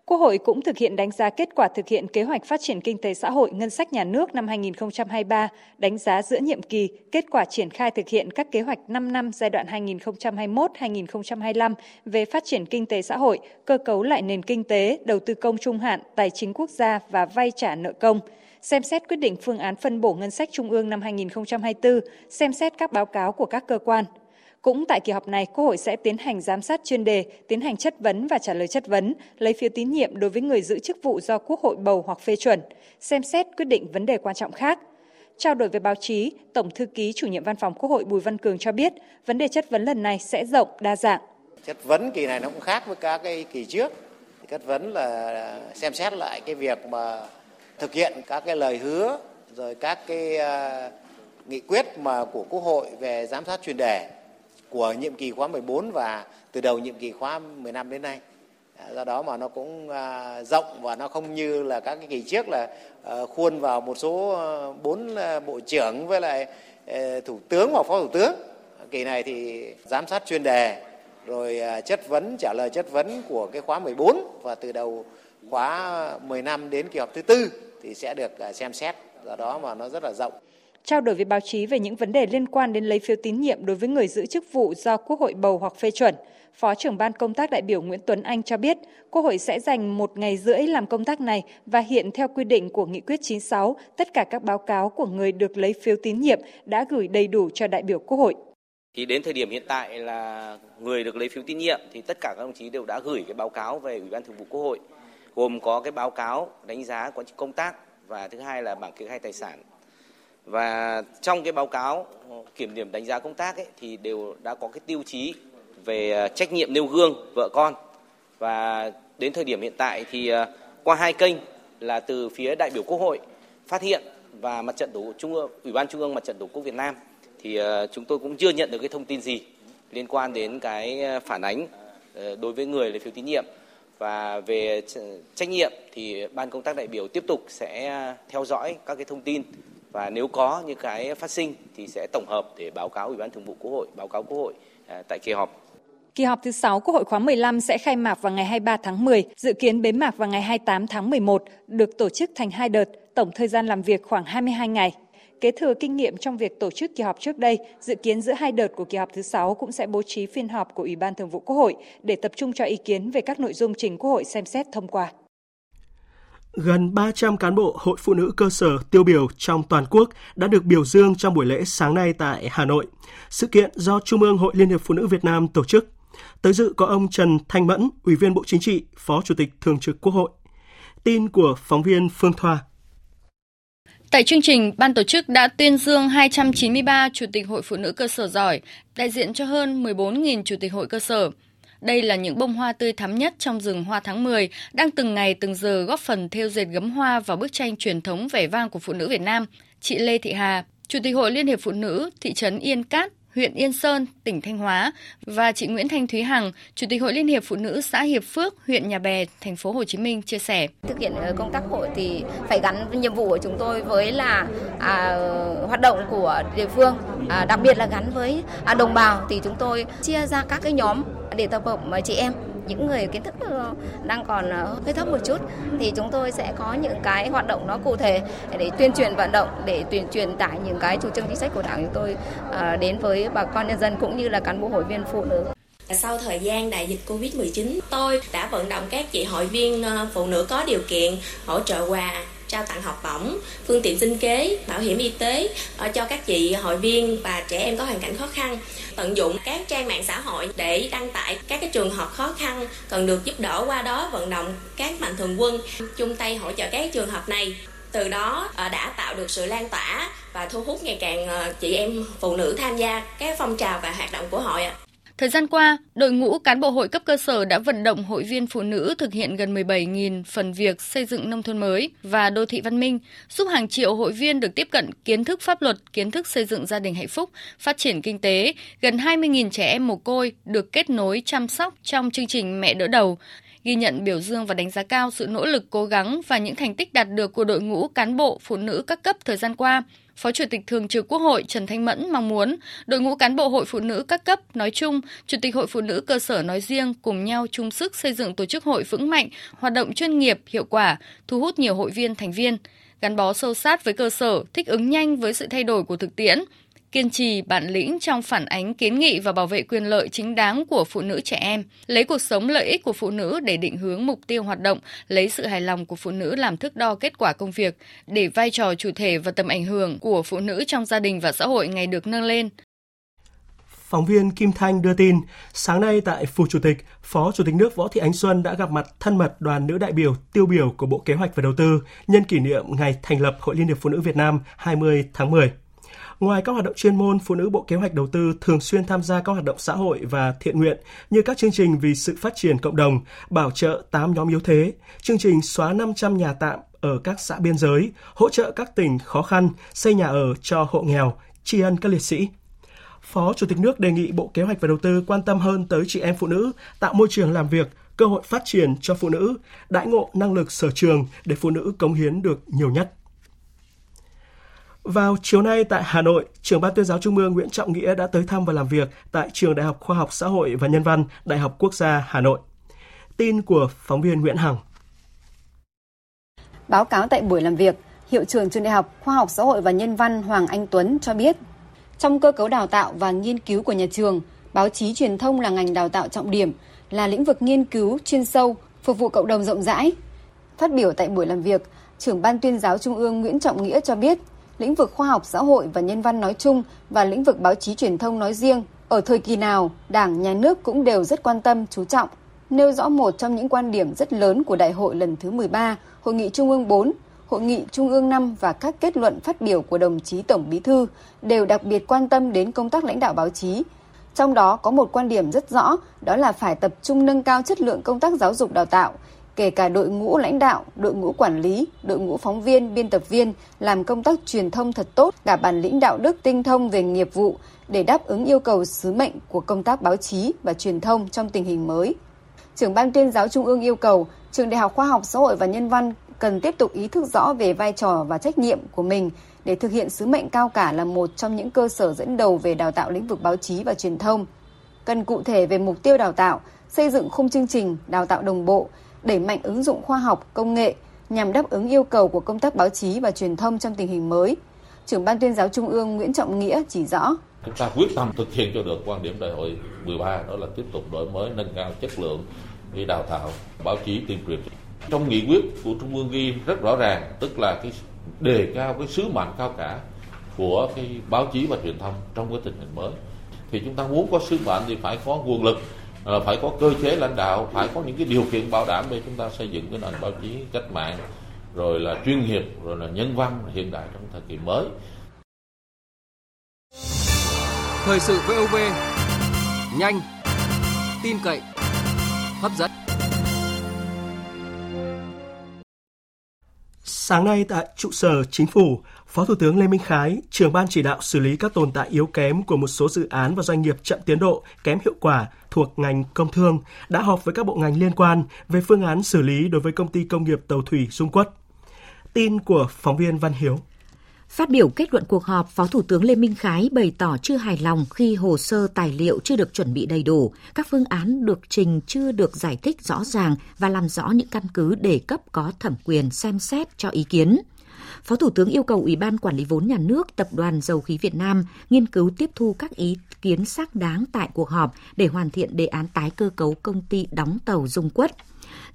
Quốc hội cũng thực hiện đánh giá kết quả thực hiện kế hoạch phát triển kinh tế xã hội ngân sách nhà nước năm 2023, đánh giá giữa nhiệm kỳ, kết quả triển khai thực hiện các kế hoạch 5 năm giai đoạn 2021-2025 về phát triển kinh tế xã hội, cơ cấu lại nền kinh tế, đầu tư công trung hạn, tài chính quốc gia và vay trả nợ công xem xét quyết định phương án phân bổ ngân sách trung ương năm 2024, xem xét các báo cáo của các cơ quan. Cũng tại kỳ họp này, Quốc hội sẽ tiến hành giám sát chuyên đề, tiến hành chất vấn và trả lời chất vấn, lấy phiếu tín nhiệm đối với người giữ chức vụ do Quốc hội bầu hoặc phê chuẩn, xem xét quyết định vấn đề quan trọng khác. Trao đổi với báo chí, Tổng thư ký chủ nhiệm văn phòng Quốc hội Bùi Văn Cường cho biết, vấn đề chất vấn lần này sẽ rộng, đa dạng. Chất vấn kỳ này nó cũng khác với các cái kỳ trước. Chất vấn là xem xét lại cái việc mà thực hiện các cái lời hứa rồi các cái uh, nghị quyết mà của Quốc hội về giám sát chuyên đề của nhiệm kỳ khóa 14 và từ đầu nhiệm kỳ khóa 15 đến nay. À, do đó mà nó cũng à, rộng và nó không như là các cái kỳ trước là à, khuôn vào một số bốn bộ trưởng với lại thủ tướng hoặc phó thủ tướng. Kỳ này thì giám sát chuyên đề, rồi chất vấn, trả lời chất vấn của cái khóa 14 và từ đầu khóa 15 đến kỳ họp thứ tư thì sẽ được xem xét do đó mà nó rất là rộng trao đổi với báo chí về những vấn đề liên quan đến lấy phiếu tín nhiệm đối với người giữ chức vụ do Quốc hội bầu hoặc phê chuẩn. Phó trưởng ban công tác đại biểu Nguyễn Tuấn Anh cho biết, Quốc hội sẽ dành một ngày rưỡi làm công tác này và hiện theo quy định của Nghị quyết 96, tất cả các báo cáo của người được lấy phiếu tín nhiệm đã gửi đầy đủ cho đại biểu Quốc hội. Thì đến thời điểm hiện tại là người được lấy phiếu tín nhiệm thì tất cả các đồng chí đều đã gửi cái báo cáo về Ủy ban Thường vụ Quốc hội, gồm có cái báo cáo đánh giá quá trình công tác và thứ hai là bảng kê khai tài sản và trong cái báo cáo ờ, kiểm điểm đánh giá công tác ấy, thì đều đã có cái tiêu chí về ờ, trách nhiệm nêu gương vợ con. Và đến thời điểm hiện tại thì ờ, qua hai kênh là từ phía đại biểu quốc hội phát hiện và mặt trận tổ trung ương ủy ban trung ương mặt trận tổ quốc việt nam thì chúng tôi cũng chưa nhận được cái thông tin gì liên quan đến cái phản ánh đối với người lấy phiếu tín nhiệm. Và về trách nhiệm thì ban công tác đại biểu tiếp tục sẽ theo dõi các cái thông tin và nếu có những cái phát sinh thì sẽ tổng hợp để báo cáo Ủy ban Thường vụ Quốc hội, báo cáo Quốc hội à, tại kỳ họp. Kỳ họp thứ 6 Quốc hội khóa 15 sẽ khai mạc vào ngày 23 tháng 10, dự kiến bế mạc vào ngày 28 tháng 11, được tổ chức thành hai đợt, tổng thời gian làm việc khoảng 22 ngày. Kế thừa kinh nghiệm trong việc tổ chức kỳ họp trước đây, dự kiến giữa hai đợt của kỳ họp thứ 6 cũng sẽ bố trí phiên họp của Ủy ban Thường vụ Quốc hội để tập trung cho ý kiến về các nội dung trình Quốc hội xem xét thông qua. Gần 300 cán bộ hội phụ nữ cơ sở tiêu biểu trong toàn quốc đã được biểu dương trong buổi lễ sáng nay tại Hà Nội. Sự kiện do Trung ương Hội Liên hiệp Phụ nữ Việt Nam tổ chức. Tới dự có ông Trần Thanh Mẫn, Ủy viên Bộ Chính trị, Phó Chủ tịch Thường trực Quốc hội. Tin của phóng viên Phương Thoa. Tại chương trình, ban tổ chức đã tuyên dương 293 Chủ tịch Hội Phụ nữ cơ sở giỏi, đại diện cho hơn 14.000 Chủ tịch Hội cơ sở, đây là những bông hoa tươi thắm nhất trong rừng hoa tháng 10, đang từng ngày từng giờ góp phần theo dệt gấm hoa vào bức tranh truyền thống vẻ vang của phụ nữ Việt Nam. Chị Lê Thị Hà, Chủ tịch Hội Liên hiệp Phụ nữ thị trấn Yên Cát, huyện Yên Sơn, tỉnh Thanh Hóa và chị Nguyễn Thanh Thúy Hằng, Chủ tịch Hội Liên hiệp Phụ nữ xã Hiệp Phước, huyện Nhà Bè, thành phố Hồ Chí Minh chia sẻ. Thực hiện ờ, công tác hội thì phải gắn nhiệm vụ của chúng tôi với là à, hoạt động của địa phương, à, đặc biệt là gắn với à, đồng bào thì chúng tôi chia ra các cái nhóm để tập hợp ờ, chị em những người kiến thức ờ, đang còn ờ, hơi thấp một chút thì chúng tôi sẽ có những cái hoạt động nó cụ thể để tuyên truyền vận động để tuyên truyền tải những cái chủ trương chính sách của đảng chúng tôi đến với bà con nhân dân cũng như là cán bộ hội viên phụ nữ. Sau thời gian đại dịch Covid-19, tôi đã vận động các chị hội viên phụ nữ có điều kiện hỗ trợ quà trao tặng học bổng, phương tiện sinh kế, bảo hiểm y tế ờ, cho các chị hội viên và trẻ em có hoàn cảnh khó khăn. Tận dụng các trang mạng xã hội để đăng tải các cái trường hợp khó khăn cần được giúp đỡ qua đó vận động các mạnh thường quân chung tay hỗ trợ các trường hợp này từ đó ờ, đã tạo được sự lan tỏa và thu hút ngày càng ờ, chị em phụ nữ tham gia các phong trào và hoạt động của hội Thời gian qua, đội ngũ cán bộ hội cấp cơ sở đã vận động hội viên phụ nữ thực hiện gần 17.000 phần việc xây dựng nông thôn mới và đô thị văn minh, giúp hàng triệu hội viên được tiếp cận kiến thức pháp luật, kiến thức xây dựng gia đình hạnh phúc, phát triển kinh tế. Gần 20.000 trẻ em mồ côi được kết nối chăm sóc trong chương trình Mẹ đỡ đầu ghi nhận biểu dương và đánh giá cao sự nỗ lực cố gắng và những thành tích đạt được của đội ngũ cán bộ phụ nữ các cấp thời gian qua. Phó Chủ tịch Thường trực Quốc hội Trần Thanh Mẫn mong muốn đội ngũ cán bộ hội phụ nữ các cấp nói chung, Chủ tịch Hội Phụ nữ cơ sở nói riêng cùng nhau chung sức xây dựng tổ chức hội vững mạnh, hoạt động chuyên nghiệp, hiệu quả, thu hút nhiều hội viên thành viên, gắn bó sâu sát với cơ sở, thích ứng nhanh với sự thay đổi của thực tiễn, kiên trì bản lĩnh trong phản ánh kiến nghị và bảo vệ quyền lợi chính đáng của phụ nữ trẻ em, lấy cuộc sống lợi ích của phụ nữ để định hướng mục tiêu hoạt động, lấy sự hài lòng của phụ nữ làm thước đo kết quả công việc, để vai trò chủ thể và tầm ảnh hưởng của phụ nữ trong gia đình và xã hội ngày được nâng lên. Phóng viên Kim Thanh đưa tin, sáng nay tại Phủ Chủ tịch, Phó Chủ tịch nước Võ Thị Ánh Xuân đã gặp mặt thân mật đoàn nữ đại biểu tiêu biểu của Bộ Kế hoạch và Đầu tư nhân kỷ niệm ngày thành lập Hội Liên hiệp Phụ nữ Việt Nam 20 tháng 10. Ngoài các hoạt động chuyên môn, phụ nữ Bộ Kế hoạch Đầu tư thường xuyên tham gia các hoạt động xã hội và thiện nguyện như các chương trình vì sự phát triển cộng đồng, bảo trợ 8 nhóm yếu thế, chương trình xóa 500 nhà tạm ở các xã biên giới, hỗ trợ các tỉnh khó khăn, xây nhà ở cho hộ nghèo, tri ân các liệt sĩ. Phó Chủ tịch nước đề nghị Bộ Kế hoạch và Đầu tư quan tâm hơn tới chị em phụ nữ, tạo môi trường làm việc, cơ hội phát triển cho phụ nữ, đãi ngộ năng lực sở trường để phụ nữ cống hiến được nhiều nhất. Vào chiều nay tại Hà Nội, trưởng ban tuyên giáo Trung ương Nguyễn Trọng Nghĩa đã tới thăm và làm việc tại Trường Đại học Khoa học Xã hội và Nhân văn, Đại học Quốc gia Hà Nội. Tin của phóng viên Nguyễn Hằng. Báo cáo tại buổi làm việc, Hiệu trưởng Trường Đại học Khoa học Xã hội và Nhân văn Hoàng Anh Tuấn cho biết, trong cơ cấu đào tạo và nghiên cứu của nhà trường, báo chí truyền thông là ngành đào tạo trọng điểm, là lĩnh vực nghiên cứu chuyên sâu, phục vụ cộng đồng rộng rãi. Phát biểu tại buổi làm việc, trưởng ban tuyên giáo Trung ương Nguyễn Trọng Nghĩa cho biết, lĩnh vực khoa học xã hội và nhân văn nói chung và lĩnh vực báo chí truyền thông nói riêng, ở thời kỳ nào, Đảng, Nhà nước cũng đều rất quan tâm, chú trọng, nêu rõ một trong những quan điểm rất lớn của Đại hội lần thứ 13, Hội nghị Trung ương 4, Hội nghị Trung ương 5 và các kết luận phát biểu của đồng chí Tổng Bí Thư đều đặc biệt quan tâm đến công tác lãnh đạo báo chí. Trong đó có một quan điểm rất rõ, đó là phải tập trung nâng cao chất lượng công tác giáo dục đào tạo, kể cả đội ngũ lãnh đạo, đội ngũ quản lý, đội ngũ phóng viên, biên tập viên làm công tác truyền thông thật tốt, cả bản lĩnh đạo đức tinh thông về nghiệp vụ để đáp ứng yêu cầu sứ mệnh của công tác báo chí và truyền thông trong tình hình mới. Trưởng ban tuyên giáo Trung ương yêu cầu Trường Đại học Khoa học Xã hội và Nhân văn cần tiếp tục ý thức rõ về vai trò và trách nhiệm của mình để thực hiện sứ mệnh cao cả là một trong những cơ sở dẫn đầu về đào tạo lĩnh vực báo chí và truyền thông. Cần cụ thể về mục tiêu đào tạo, xây dựng khung chương trình đào tạo đồng bộ, đẩy mạnh ứng dụng khoa học, công nghệ nhằm đáp ứng yêu cầu của công tác báo chí và truyền thông trong tình hình mới. Trưởng ban tuyên giáo Trung ương Nguyễn Trọng Nghĩa chỉ rõ. Chúng ta quyết tâm thực hiện cho được quan điểm đại hội 13 đó là tiếp tục đổi mới nâng cao chất lượng đi đào tạo báo chí tuyên truyền. Trong nghị quyết của Trung ương ghi rất rõ ràng, tức là cái đề cao cái sứ mệnh cao cả của cái báo chí và truyền thông trong cái tình hình mới. Thì chúng ta muốn có sứ mệnh thì phải có nguồn lực Ờ, phải có cơ chế lãnh đạo phải có những cái điều kiện bảo đảm để chúng ta xây dựng cái nền báo chí cách mạng rồi là chuyên nghiệp rồi là nhân văn hiện đại trong thời kỳ mới. Thời sự VOV nhanh tin cậy hấp dẫn. Sáng nay tại trụ sở Chính phủ, Phó Thủ tướng Lê Minh Khái, trưởng ban chỉ đạo xử lý các tồn tại yếu kém của một số dự án và doanh nghiệp chậm tiến độ, kém hiệu quả thuộc ngành công thương đã họp với các bộ ngành liên quan về phương án xử lý đối với công ty công nghiệp tàu thủy Dung Quất. Tin của phóng viên Văn Hiếu. Phát biểu kết luận cuộc họp, Phó Thủ tướng Lê Minh Khái bày tỏ chưa hài lòng khi hồ sơ tài liệu chưa được chuẩn bị đầy đủ, các phương án được trình chưa được giải thích rõ ràng và làm rõ những căn cứ để cấp có thẩm quyền xem xét cho ý kiến. Phó Thủ tướng yêu cầu Ủy ban Quản lý vốn nhà nước, Tập đoàn Dầu khí Việt Nam nghiên cứu tiếp thu các ý kiến xác đáng tại cuộc họp để hoàn thiện đề án tái cơ cấu công ty đóng tàu Dung Quất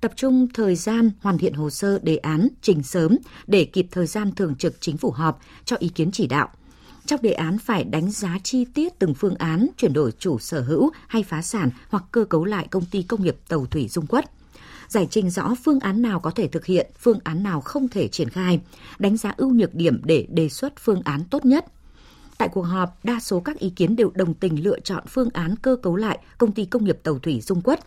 tập trung thời gian hoàn thiện hồ sơ đề án trình sớm để kịp thời gian thường trực chính phủ họp cho ý kiến chỉ đạo. Trong đề án phải đánh giá chi tiết từng phương án chuyển đổi chủ sở hữu hay phá sản hoặc cơ cấu lại công ty công nghiệp tàu thủy Dung Quất giải trình rõ phương án nào có thể thực hiện, phương án nào không thể triển khai, đánh giá ưu nhược điểm để đề xuất phương án tốt nhất. Tại cuộc họp, đa số các ý kiến đều đồng tình lựa chọn phương án cơ cấu lại công ty công nghiệp tàu thủy Dung Quất.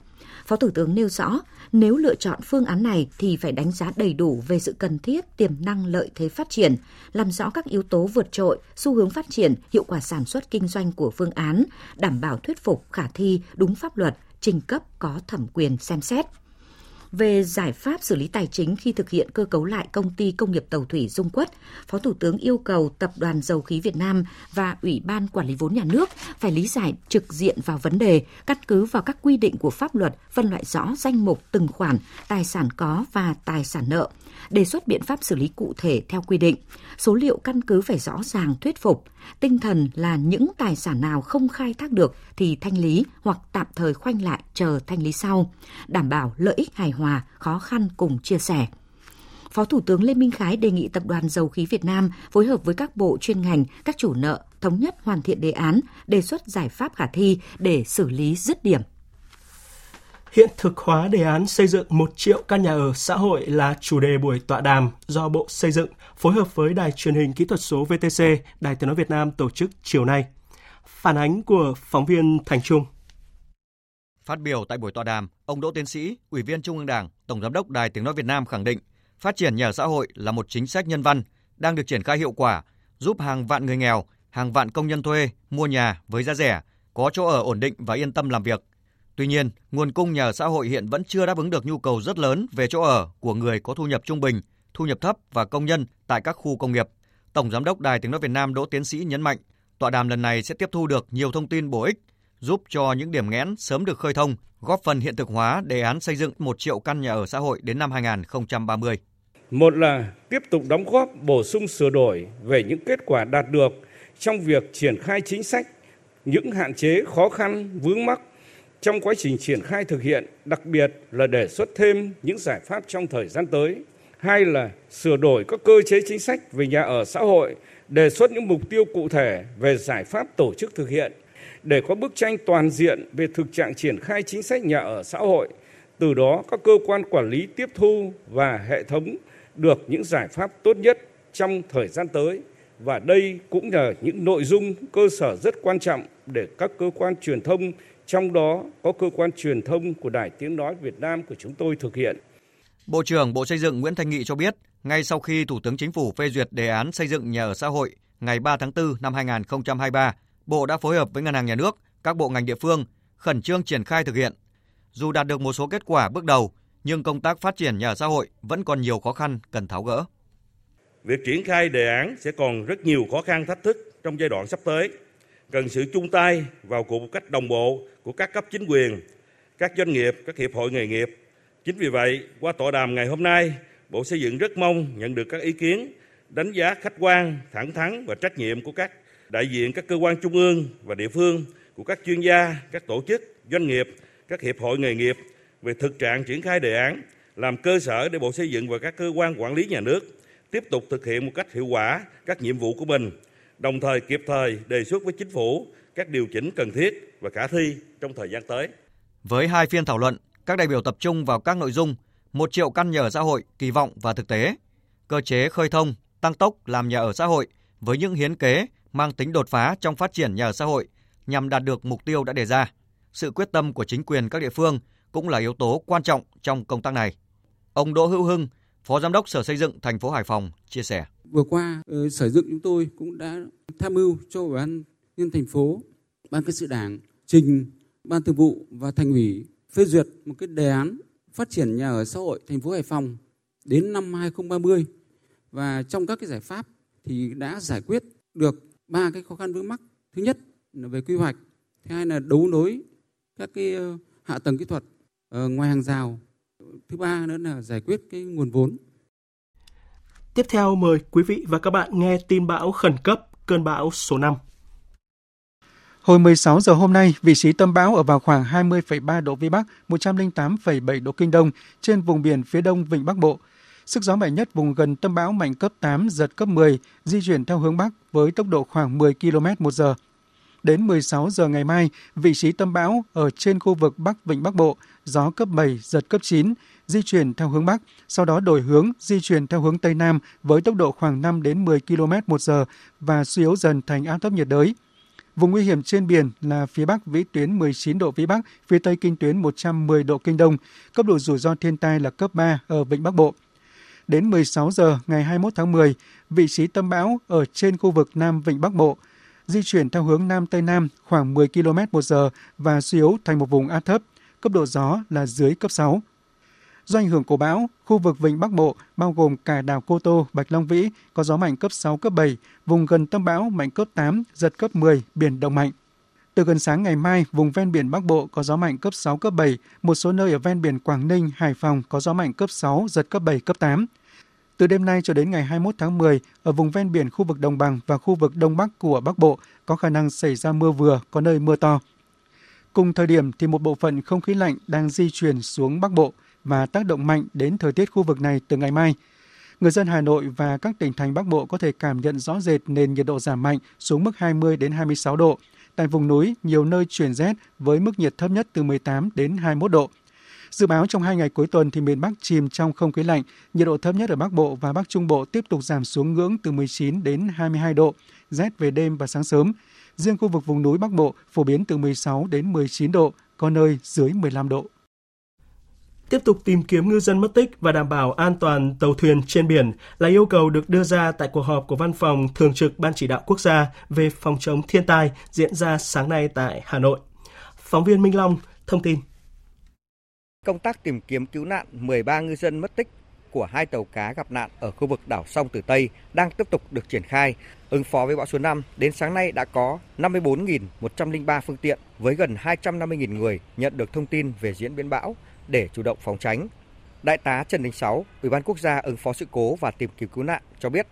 Phó Thủ tướng nêu rõ, nếu lựa chọn phương án này thì phải đánh giá đầy đủ về sự cần thiết, tiềm năng, lợi thế phát triển, làm rõ các yếu tố vượt trội, xu hướng phát triển, hiệu quả sản xuất kinh doanh của phương án, đảm bảo thuyết phục, khả thi, đúng pháp luật, trình cấp có thẩm quyền xem xét về giải pháp xử lý tài chính khi thực hiện cơ cấu lại công ty công nghiệp tàu thủy Dung Quất, Phó Thủ tướng yêu cầu Tập đoàn Dầu khí Việt Nam và Ủy ban Quản lý vốn nhà nước phải lý giải trực diện vào vấn đề, căn cứ vào các quy định của pháp luật, phân loại rõ danh mục từng khoản, tài sản có và tài sản nợ, đề xuất biện pháp xử lý cụ thể theo quy định. Số liệu căn cứ phải rõ ràng thuyết phục. Tinh thần là những tài sản nào không khai thác được thì thanh lý hoặc tạm thời khoanh lại chờ thanh lý sau, đảm bảo lợi ích hài hòa, khó khăn cùng chia sẻ. Phó Thủ tướng Lê Minh Khái đề nghị Tập đoàn Dầu khí Việt Nam phối hợp với các bộ chuyên ngành, các chủ nợ, thống nhất hoàn thiện đề án, đề xuất giải pháp khả thi để xử lý dứt điểm Hiện thực hóa đề án xây dựng 1 triệu căn nhà ở xã hội là chủ đề buổi tọa đàm do Bộ Xây dựng phối hợp với Đài truyền hình kỹ thuật số VTC, Đài tiếng nói Việt Nam tổ chức chiều nay. Phản ánh của phóng viên Thành Trung. Phát biểu tại buổi tọa đàm, ông Đỗ Tiến Sĩ, Ủy viên Trung ương Đảng, Tổng giám đốc Đài Tiếng nói Việt Nam khẳng định, phát triển nhà ở xã hội là một chính sách nhân văn đang được triển khai hiệu quả, giúp hàng vạn người nghèo, hàng vạn công nhân thuê mua nhà với giá rẻ, có chỗ ở ổn định và yên tâm làm việc, Tuy nhiên, nguồn cung nhà ở xã hội hiện vẫn chưa đáp ứng được nhu cầu rất lớn về chỗ ở của người có thu nhập trung bình, thu nhập thấp và công nhân tại các khu công nghiệp. Tổng giám đốc Đài Tiếng nói Việt Nam Đỗ Tiến Sĩ nhấn mạnh, tọa đàm lần này sẽ tiếp thu được nhiều thông tin bổ ích, giúp cho những điểm nghẽn sớm được khơi thông, góp phần hiện thực hóa đề án xây dựng 1 triệu căn nhà ở xã hội đến năm 2030. Một là tiếp tục đóng góp bổ sung sửa đổi về những kết quả đạt được trong việc triển khai chính sách, những hạn chế khó khăn vướng mắc trong quá trình triển khai thực hiện, đặc biệt là đề xuất thêm những giải pháp trong thời gian tới. Hai là sửa đổi các cơ chế chính sách về nhà ở xã hội, đề xuất những mục tiêu cụ thể về giải pháp tổ chức thực hiện để có bức tranh toàn diện về thực trạng triển khai chính sách nhà ở xã hội. Từ đó các cơ quan quản lý tiếp thu và hệ thống được những giải pháp tốt nhất trong thời gian tới và đây cũng là những nội dung cơ sở rất quan trọng để các cơ quan truyền thông trong đó có cơ quan truyền thông của Đài Tiếng Nói Việt Nam của chúng tôi thực hiện. Bộ trưởng Bộ Xây dựng Nguyễn Thanh Nghị cho biết, ngay sau khi Thủ tướng Chính phủ phê duyệt đề án xây dựng nhà ở xã hội ngày 3 tháng 4 năm 2023, Bộ đã phối hợp với Ngân hàng Nhà nước, các bộ ngành địa phương khẩn trương triển khai thực hiện. Dù đạt được một số kết quả bước đầu, nhưng công tác phát triển nhà ở xã hội vẫn còn nhiều khó khăn cần tháo gỡ. Việc triển khai đề án sẽ còn rất nhiều khó khăn thách thức trong giai đoạn sắp tới cần sự chung tay vào cuộc một cách đồng bộ của các cấp chính quyền, các doanh nghiệp, các hiệp hội nghề nghiệp. Chính vì vậy, qua tọa đàm ngày hôm nay, Bộ Xây dựng rất mong nhận được các ý kiến, đánh giá khách quan, thẳng thắn và trách nhiệm của các đại diện các cơ quan trung ương và địa phương, của các chuyên gia, các tổ chức, doanh nghiệp, các hiệp hội nghề nghiệp về thực trạng triển khai đề án, làm cơ sở để Bộ Xây dựng và các cơ quan quản lý nhà nước tiếp tục thực hiện một cách hiệu quả các nhiệm vụ của mình đồng thời kịp thời đề xuất với chính phủ các điều chỉnh cần thiết và khả thi trong thời gian tới. Với hai phiên thảo luận, các đại biểu tập trung vào các nội dung một triệu căn nhà ở xã hội, kỳ vọng và thực tế, cơ chế khơi thông, tăng tốc làm nhà ở xã hội với những hiến kế mang tính đột phá trong phát triển nhà ở xã hội nhằm đạt được mục tiêu đã đề ra. Sự quyết tâm của chính quyền các địa phương cũng là yếu tố quan trọng trong công tác này. Ông Đỗ Hữu Hưng, Phó Giám đốc Sở Xây dựng thành phố Hải Phòng chia sẻ. Vừa qua, ờ, Sở dựng chúng tôi cũng đã tham mưu cho Ủy ban nhân thành phố, Ban cán sự Đảng trình Ban Thường vụ và Thành ủy phê duyệt một cái đề án phát triển nhà ở xã hội thành phố Hải Phòng đến năm 2030 và trong các cái giải pháp thì đã giải quyết được ba cái khó khăn vướng mắc. Thứ nhất là về quy hoạch, thứ hai là đấu nối các cái ờ, hạ tầng kỹ thuật ngoài hàng rào thứ ba nữa là giải quyết cái nguồn vốn. Tiếp theo mời quý vị và các bạn nghe tin bão khẩn cấp cơn bão số 5. Hồi 16 giờ hôm nay, vị trí tâm bão ở vào khoảng 20,3 độ Vĩ Bắc, 108,7 độ Kinh Đông trên vùng biển phía đông Vịnh Bắc Bộ. Sức gió mạnh nhất vùng gần tâm bão mạnh cấp 8, giật cấp 10, di chuyển theo hướng Bắc với tốc độ khoảng 10 km một giờ. Đến 16 giờ ngày mai, vị trí tâm bão ở trên khu vực Bắc Vịnh Bắc Bộ, gió cấp 7, giật cấp 9, di chuyển theo hướng Bắc, sau đó đổi hướng, di chuyển theo hướng Tây Nam với tốc độ khoảng 5 đến 10 km một giờ và suy yếu dần thành áp thấp nhiệt đới. Vùng nguy hiểm trên biển là phía Bắc vĩ tuyến 19 độ vĩ Bắc, phía Tây kinh tuyến 110 độ kinh Đông. Cấp độ rủi ro thiên tai là cấp 3 ở Vịnh Bắc Bộ. Đến 16 giờ ngày 21 tháng 10, vị trí tâm bão ở trên khu vực Nam Vịnh Bắc Bộ di chuyển theo hướng Nam Tây Nam khoảng 10 km một giờ và suy yếu thành một vùng áp thấp. Cấp độ gió là dưới cấp 6. Do ảnh hưởng của bão, khu vực Vịnh Bắc Bộ bao gồm cả đảo Cô Tô, Bạch Long Vĩ có gió mạnh cấp 6, cấp 7, vùng gần tâm bão mạnh cấp 8, giật cấp 10, biển động mạnh. Từ gần sáng ngày mai, vùng ven biển Bắc Bộ có gió mạnh cấp 6, cấp 7, một số nơi ở ven biển Quảng Ninh, Hải Phòng có gió mạnh cấp 6, giật cấp 7, cấp 8. Từ đêm nay cho đến ngày 21 tháng 10, ở vùng ven biển khu vực Đồng bằng và khu vực Đông Bắc của Bắc Bộ có khả năng xảy ra mưa vừa, có nơi mưa to. Cùng thời điểm thì một bộ phận không khí lạnh đang di chuyển xuống Bắc Bộ và tác động mạnh đến thời tiết khu vực này từ ngày mai. Người dân Hà Nội và các tỉnh thành Bắc Bộ có thể cảm nhận rõ rệt nền nhiệt độ giảm mạnh xuống mức 20 đến 26 độ. Tại vùng núi, nhiều nơi chuyển rét với mức nhiệt thấp nhất từ 18 đến 21 độ. Dự báo trong hai ngày cuối tuần thì miền Bắc chìm trong không khí lạnh, nhiệt độ thấp nhất ở Bắc Bộ và Bắc Trung Bộ tiếp tục giảm xuống ngưỡng từ 19 đến 22 độ, rét về đêm và sáng sớm. Riêng khu vực vùng núi Bắc Bộ phổ biến từ 16 đến 19 độ, có nơi dưới 15 độ. Tiếp tục tìm kiếm ngư dân mất tích và đảm bảo an toàn tàu thuyền trên biển là yêu cầu được đưa ra tại cuộc họp của Văn phòng Thường trực Ban Chỉ đạo Quốc gia về phòng chống thiên tai diễn ra sáng nay tại Hà Nội. Phóng viên Minh Long thông tin. Công tác tìm kiếm cứu nạn 13 ngư dân mất tích của hai tàu cá gặp nạn ở khu vực đảo Song Tử Tây đang tiếp tục được triển khai. Ứng phó với bão số 5, đến sáng nay đã có 54.103 phương tiện với gần 250.000 người nhận được thông tin về diễn biến bão để chủ động phòng tránh. Đại tá Trần Đình Sáu, Ủy ban Quốc gia ứng phó sự cố và tìm kiếm cứu nạn cho biết.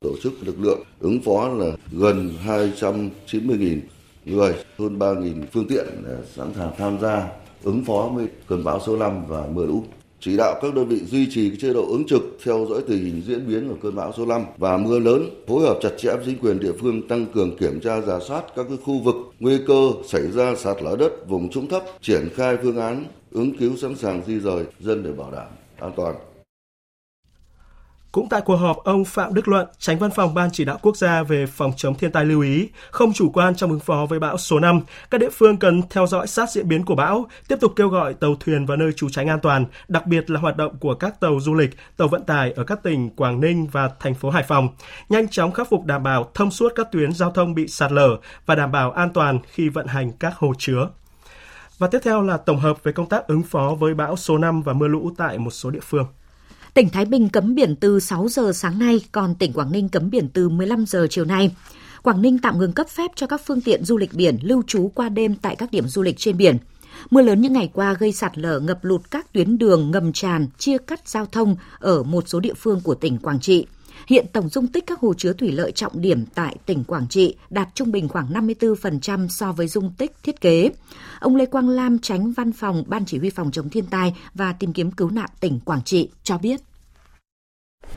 Tổ chức lực lượng ứng phó là gần 290.000 người, hơn 3.000 phương tiện sẵn sàng tham gia ứng phó với cơn bão số 5 và mưa lũ chỉ đạo các đơn vị duy trì chế độ ứng trực theo dõi tình hình diễn biến của cơn bão số 5 và mưa lớn, phối hợp chặt chẽ với chính quyền địa phương tăng cường kiểm tra giả soát các khu vực nguy cơ xảy ra sạt lở đất vùng trũng thấp, triển khai phương án ứng cứu sẵn sàng di rời dân để bảo đảm an toàn. Cũng tại cuộc họp, ông Phạm Đức Luận, tránh văn phòng Ban chỉ đạo quốc gia về phòng chống thiên tai lưu ý, không chủ quan trong ứng phó với bão số 5, các địa phương cần theo dõi sát diễn biến của bão, tiếp tục kêu gọi tàu thuyền vào nơi trú tránh an toàn, đặc biệt là hoạt động của các tàu du lịch, tàu vận tải ở các tỉnh Quảng Ninh và thành phố Hải Phòng, nhanh chóng khắc phục đảm bảo thông suốt các tuyến giao thông bị sạt lở và đảm bảo an toàn khi vận hành các hồ chứa. Và tiếp theo là tổng hợp về công tác ứng phó với bão số 5 và mưa lũ tại một số địa phương. Tỉnh Thái Bình cấm biển từ 6 giờ sáng nay, còn tỉnh Quảng Ninh cấm biển từ 15 giờ chiều nay. Quảng Ninh tạm ngừng cấp phép cho các phương tiện du lịch biển lưu trú qua đêm tại các điểm du lịch trên biển. Mưa lớn những ngày qua gây sạt lở ngập lụt các tuyến đường ngầm tràn, chia cắt giao thông ở một số địa phương của tỉnh Quảng Trị. Hiện tổng dung tích các hồ chứa thủy lợi trọng điểm tại tỉnh Quảng Trị đạt trung bình khoảng 54% so với dung tích thiết kế. Ông Lê Quang Lam, tránh văn phòng Ban Chỉ huy phòng chống thiên tai và tìm kiếm cứu nạn tỉnh Quảng Trị cho biết.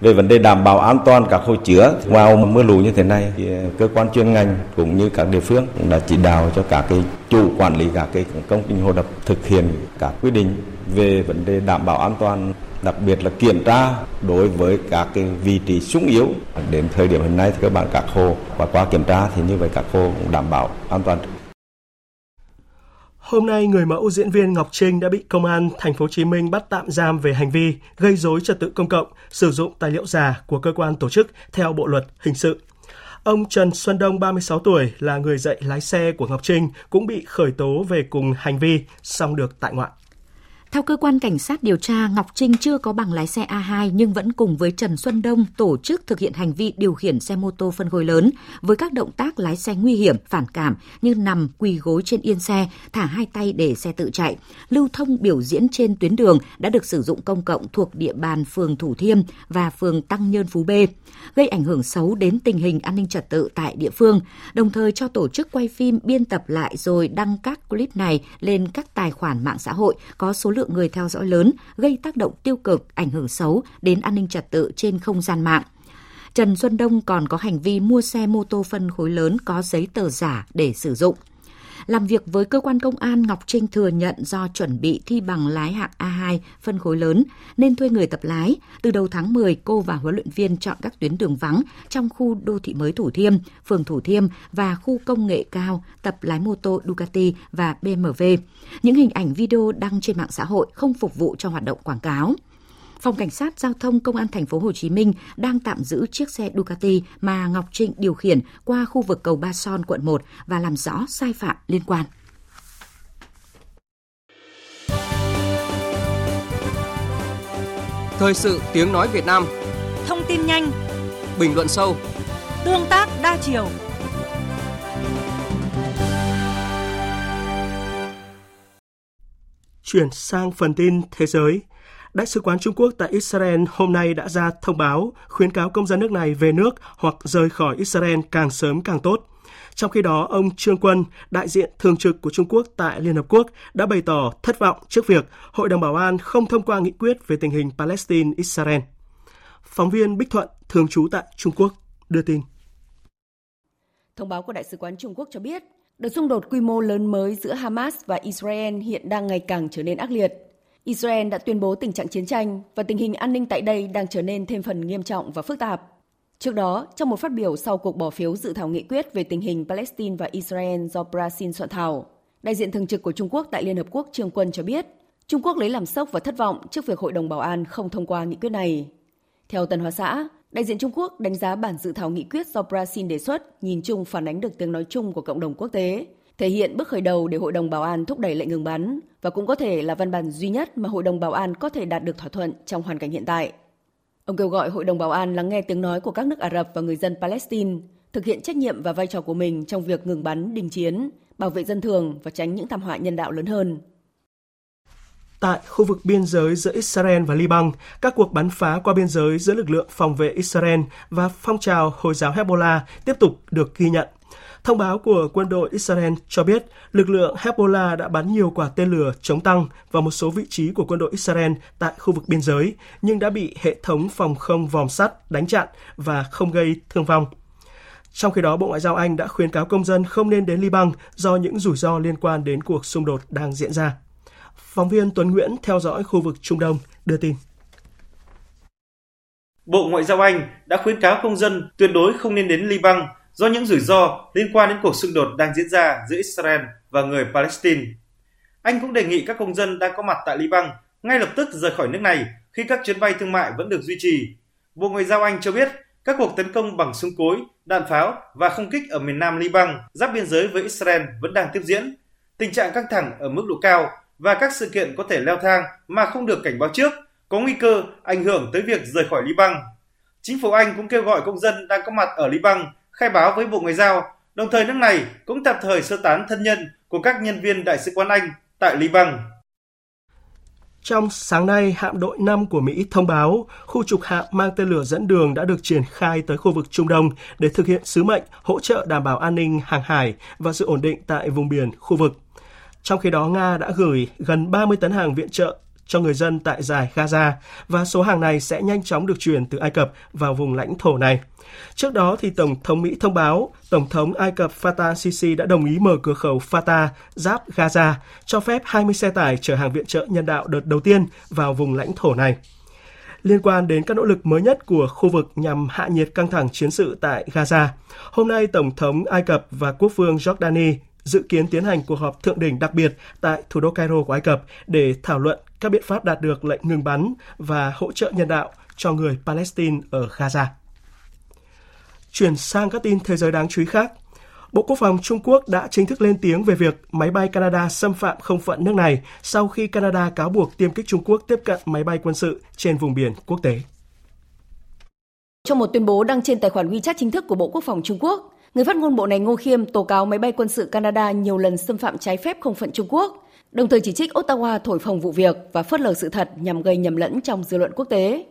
Về vấn đề đảm bảo an toàn các hồ chứa, vào mưa lũ như thế này thì cơ quan chuyên ngành cũng như các địa phương cũng đã chỉ đạo cho các cái chủ quản lý các cái công trình hồ đập thực hiện các quy định về vấn đề đảm bảo an toàn đặc biệt là kiểm tra đối với các cái vị trí sung yếu đến thời điểm hiện nay thì các bạn các hồ và qua kiểm tra thì như vậy các hồ cũng đảm bảo an toàn Hôm nay, người mẫu diễn viên Ngọc Trinh đã bị công an thành phố Hồ Chí Minh bắt tạm giam về hành vi gây rối trật tự công cộng, sử dụng tài liệu giả của cơ quan tổ chức theo Bộ luật hình sự. Ông Trần Xuân Đông, 36 tuổi, là người dạy lái xe của Ngọc Trinh, cũng bị khởi tố về cùng hành vi, song được tại ngoại. Theo cơ quan cảnh sát điều tra, Ngọc Trinh chưa có bằng lái xe A2 nhưng vẫn cùng với Trần Xuân Đông tổ chức thực hiện hành vi điều khiển xe mô tô phân khối lớn với các động tác lái xe nguy hiểm, phản cảm như nằm quỳ gối trên yên xe, thả hai tay để xe tự chạy, lưu thông biểu diễn trên tuyến đường đã được sử dụng công cộng thuộc địa bàn phường Thủ Thiêm và phường Tăng Nhơn Phú B, gây ảnh hưởng xấu đến tình hình an ninh trật tự tại địa phương, đồng thời cho tổ chức quay phim biên tập lại rồi đăng các clip này lên các tài khoản mạng xã hội có số lượng lượng người theo dõi lớn, gây tác động tiêu cực, ảnh hưởng xấu đến an ninh trật tự trên không gian mạng. Trần Xuân Đông còn có hành vi mua xe mô tô phân khối lớn có giấy tờ giả để sử dụng. Làm việc với cơ quan công an, Ngọc Trinh thừa nhận do chuẩn bị thi bằng lái hạng A2 phân khối lớn nên thuê người tập lái. Từ đầu tháng 10, cô và huấn luyện viên chọn các tuyến đường vắng trong khu đô thị mới Thủ Thiêm, phường Thủ Thiêm và khu công nghệ cao tập lái mô tô Ducati và BMW. Những hình ảnh video đăng trên mạng xã hội không phục vụ cho hoạt động quảng cáo. Phòng Cảnh sát Giao thông Công an thành phố Hồ Chí Minh đang tạm giữ chiếc xe Ducati mà Ngọc Trinh điều khiển qua khu vực cầu Ba Son, quận 1 và làm rõ sai phạm liên quan. Thời sự tiếng nói Việt Nam. Thông tin nhanh. Bình luận sâu. Tương tác đa chiều. Chuyển sang phần tin thế giới, Đại sứ quán Trung Quốc tại Israel hôm nay đã ra thông báo khuyến cáo công dân nước này về nước hoặc rời khỏi Israel càng sớm càng tốt. Trong khi đó, ông Trương Quân, đại diện thường trực của Trung Quốc tại Liên Hợp Quốc, đã bày tỏ thất vọng trước việc Hội đồng Bảo an không thông qua nghị quyết về tình hình Palestine-Israel. Phóng viên Bích Thuận, thường trú tại Trung Quốc, đưa tin. Thông báo của Đại sứ quán Trung Quốc cho biết, đợt xung đột quy mô lớn mới giữa Hamas và Israel hiện đang ngày càng trở nên ác liệt. Israel đã tuyên bố tình trạng chiến tranh và tình hình an ninh tại đây đang trở nên thêm phần nghiêm trọng và phức tạp. Trước đó, trong một phát biểu sau cuộc bỏ phiếu dự thảo nghị quyết về tình hình Palestine và Israel do Brazil soạn thảo, đại diện thường trực của Trung Quốc tại Liên Hợp Quốc Trương Quân cho biết, Trung Quốc lấy làm sốc và thất vọng trước việc Hội đồng Bảo an không thông qua nghị quyết này. Theo Tân Hoa Xã, đại diện Trung Quốc đánh giá bản dự thảo nghị quyết do Brazil đề xuất nhìn chung phản ánh được tiếng nói chung của cộng đồng quốc tế thể hiện bước khởi đầu để Hội đồng Bảo an thúc đẩy lệnh ngừng bắn và cũng có thể là văn bản duy nhất mà Hội đồng Bảo an có thể đạt được thỏa thuận trong hoàn cảnh hiện tại. Ông kêu gọi Hội đồng Bảo an lắng nghe tiếng nói của các nước Ả Rập và người dân Palestine, thực hiện trách nhiệm và vai trò của mình trong việc ngừng bắn, đình chiến, bảo vệ dân thường và tránh những thảm họa nhân đạo lớn hơn. Tại khu vực biên giới giữa Israel và Liban, các cuộc bắn phá qua biên giới giữa lực lượng phòng vệ Israel và phong trào Hồi giáo Hezbollah tiếp tục được ghi nhận. Thông báo của quân đội Israel cho biết lực lượng Hezbollah đã bắn nhiều quả tên lửa chống tăng vào một số vị trí của quân đội Israel tại khu vực biên giới, nhưng đã bị hệ thống phòng không vòm sắt đánh chặn và không gây thương vong. Trong khi đó, Bộ Ngoại giao Anh đã khuyến cáo công dân không nên đến Liban do những rủi ro liên quan đến cuộc xung đột đang diễn ra. Phóng viên Tuấn Nguyễn theo dõi khu vực Trung Đông đưa tin. Bộ Ngoại giao Anh đã khuyến cáo công dân tuyệt đối không nên đến Liban do những rủi ro liên quan đến cuộc xung đột đang diễn ra giữa Israel và người Palestine. Anh cũng đề nghị các công dân đang có mặt tại Liban ngay lập tức rời khỏi nước này khi các chuyến bay thương mại vẫn được duy trì. Bộ Ngoại giao Anh cho biết các cuộc tấn công bằng súng cối, đạn pháo và không kích ở miền nam Liban giáp biên giới với Israel vẫn đang tiếp diễn. Tình trạng căng thẳng ở mức độ cao và các sự kiện có thể leo thang mà không được cảnh báo trước, có nguy cơ ảnh hưởng tới việc rời khỏi Liban. Chính phủ Anh cũng kêu gọi công dân đang có mặt ở Liban khai báo với Bộ Ngoại giao, đồng thời nước này cũng tạm thời sơ tán thân nhân của các nhân viên Đại sứ quán Anh tại Liban. Trong sáng nay, hạm đội 5 của Mỹ thông báo khu trục hạm mang tên lửa dẫn đường đã được triển khai tới khu vực Trung Đông để thực hiện sứ mệnh hỗ trợ đảm bảo an ninh hàng hải và sự ổn định tại vùng biển khu vực. Trong khi đó, Nga đã gửi gần 30 tấn hàng viện trợ cho người dân tại giải Gaza và số hàng này sẽ nhanh chóng được chuyển từ Ai Cập vào vùng lãnh thổ này. Trước đó thì Tổng thống Mỹ thông báo Tổng thống Ai Cập Fatah Sisi đã đồng ý mở cửa khẩu Fatah giáp Gaza cho phép 20 xe tải chở hàng viện trợ nhân đạo đợt đầu tiên vào vùng lãnh thổ này. Liên quan đến các nỗ lực mới nhất của khu vực nhằm hạ nhiệt căng thẳng chiến sự tại Gaza, hôm nay Tổng thống Ai Cập và Quốc vương Jordani dự kiến tiến hành cuộc họp thượng đỉnh đặc biệt tại thủ đô Cairo của Ai Cập để thảo luận các biện pháp đạt được lệnh ngừng bắn và hỗ trợ nhân đạo cho người Palestine ở Gaza. Chuyển sang các tin thế giới đáng chú ý khác. Bộ Quốc phòng Trung Quốc đã chính thức lên tiếng về việc máy bay Canada xâm phạm không phận nước này sau khi Canada cáo buộc tiêm kích Trung Quốc tiếp cận máy bay quân sự trên vùng biển quốc tế. Trong một tuyên bố đăng trên tài khoản WeChat chính thức của Bộ Quốc phòng Trung Quốc, người phát ngôn bộ này Ngô Khiêm tố cáo máy bay quân sự Canada nhiều lần xâm phạm trái phép không phận Trung Quốc, đồng thời chỉ trích Ottawa thổi phồng vụ việc và phớt lờ sự thật nhằm gây nhầm lẫn trong dư luận quốc tế.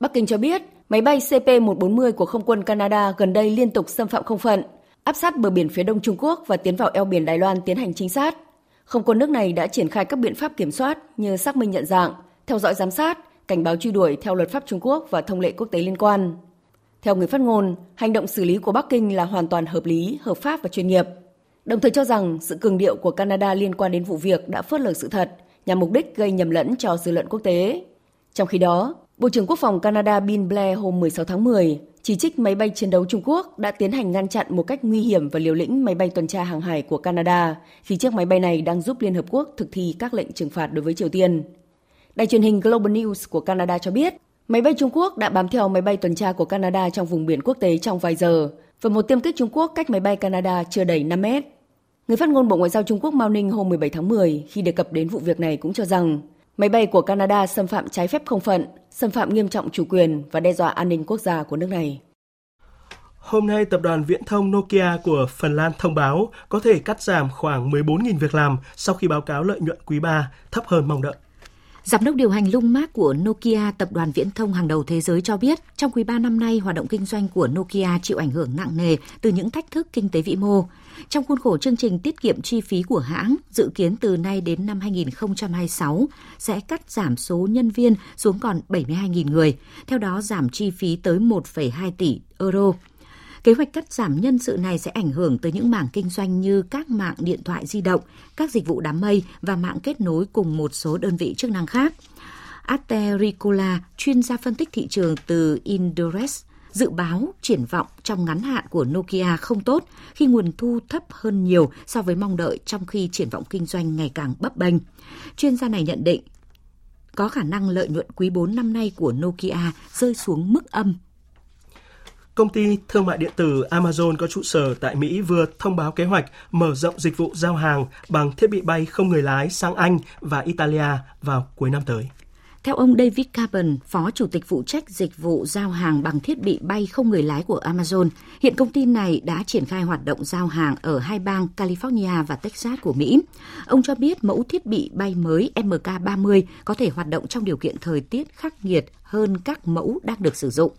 Bắc Kinh cho biết Máy bay CP-140 của không quân Canada gần đây liên tục xâm phạm không phận, áp sát bờ biển phía đông Trung Quốc và tiến vào eo biển Đài Loan tiến hành trinh sát. Không quân nước này đã triển khai các biện pháp kiểm soát như xác minh nhận dạng, theo dõi giám sát, cảnh báo truy đuổi theo luật pháp Trung Quốc và thông lệ quốc tế liên quan. Theo người phát ngôn, hành động xử lý của Bắc Kinh là hoàn toàn hợp lý, hợp pháp và chuyên nghiệp. Đồng thời cho rằng sự cường điệu của Canada liên quan đến vụ việc đã phớt lờ sự thật nhằm mục đích gây nhầm lẫn cho dư luận quốc tế. Trong khi đó, Bộ trưởng Quốc phòng Canada Bill Blair hôm 16 tháng 10 chỉ trích máy bay chiến đấu Trung Quốc đã tiến hành ngăn chặn một cách nguy hiểm và liều lĩnh máy bay tuần tra hàng hải của Canada khi chiếc máy bay này đang giúp Liên Hợp Quốc thực thi các lệnh trừng phạt đối với Triều Tiên. Đài truyền hình Global News của Canada cho biết, máy bay Trung Quốc đã bám theo máy bay tuần tra của Canada trong vùng biển quốc tế trong vài giờ, và một tiêm kích Trung Quốc cách máy bay Canada chưa đầy 5 mét. Người phát ngôn Bộ Ngoại giao Trung Quốc Mao Ninh hôm 17 tháng 10 khi đề cập đến vụ việc này cũng cho rằng máy bay của Canada xâm phạm trái phép không phận, xâm phạm nghiêm trọng chủ quyền và đe dọa an ninh quốc gia của nước này. Hôm nay, tập đoàn viễn thông Nokia của Phần Lan thông báo có thể cắt giảm khoảng 14.000 việc làm sau khi báo cáo lợi nhuận quý 3 thấp hơn mong đợi. Giám đốc điều hành Lung Mark của Nokia, tập đoàn viễn thông hàng đầu thế giới cho biết, trong quý 3 năm nay, hoạt động kinh doanh của Nokia chịu ảnh hưởng nặng nề từ những thách thức kinh tế vĩ mô. Trong khuôn khổ chương trình tiết kiệm chi phí của hãng, dự kiến từ nay đến năm 2026 sẽ cắt giảm số nhân viên xuống còn 72.000 người, theo đó giảm chi phí tới 1,2 tỷ euro. Kế hoạch cắt giảm nhân sự này sẽ ảnh hưởng tới những mảng kinh doanh như các mạng điện thoại di động, các dịch vụ đám mây và mạng kết nối cùng một số đơn vị chức năng khác. Ate Ricola, chuyên gia phân tích thị trường từ Indores, dự báo triển vọng trong ngắn hạn của Nokia không tốt khi nguồn thu thấp hơn nhiều so với mong đợi trong khi triển vọng kinh doanh ngày càng bấp bênh. Chuyên gia này nhận định, có khả năng lợi nhuận quý 4 năm nay của Nokia rơi xuống mức âm Công ty thương mại điện tử Amazon có trụ sở tại Mỹ vừa thông báo kế hoạch mở rộng dịch vụ giao hàng bằng thiết bị bay không người lái sang Anh và Italia vào cuối năm tới. Theo ông David Carbon, Phó Chủ tịch phụ trách dịch vụ giao hàng bằng thiết bị bay không người lái của Amazon, hiện công ty này đã triển khai hoạt động giao hàng ở hai bang California và Texas của Mỹ. Ông cho biết mẫu thiết bị bay mới MK30 có thể hoạt động trong điều kiện thời tiết khắc nghiệt hơn các mẫu đang được sử dụng.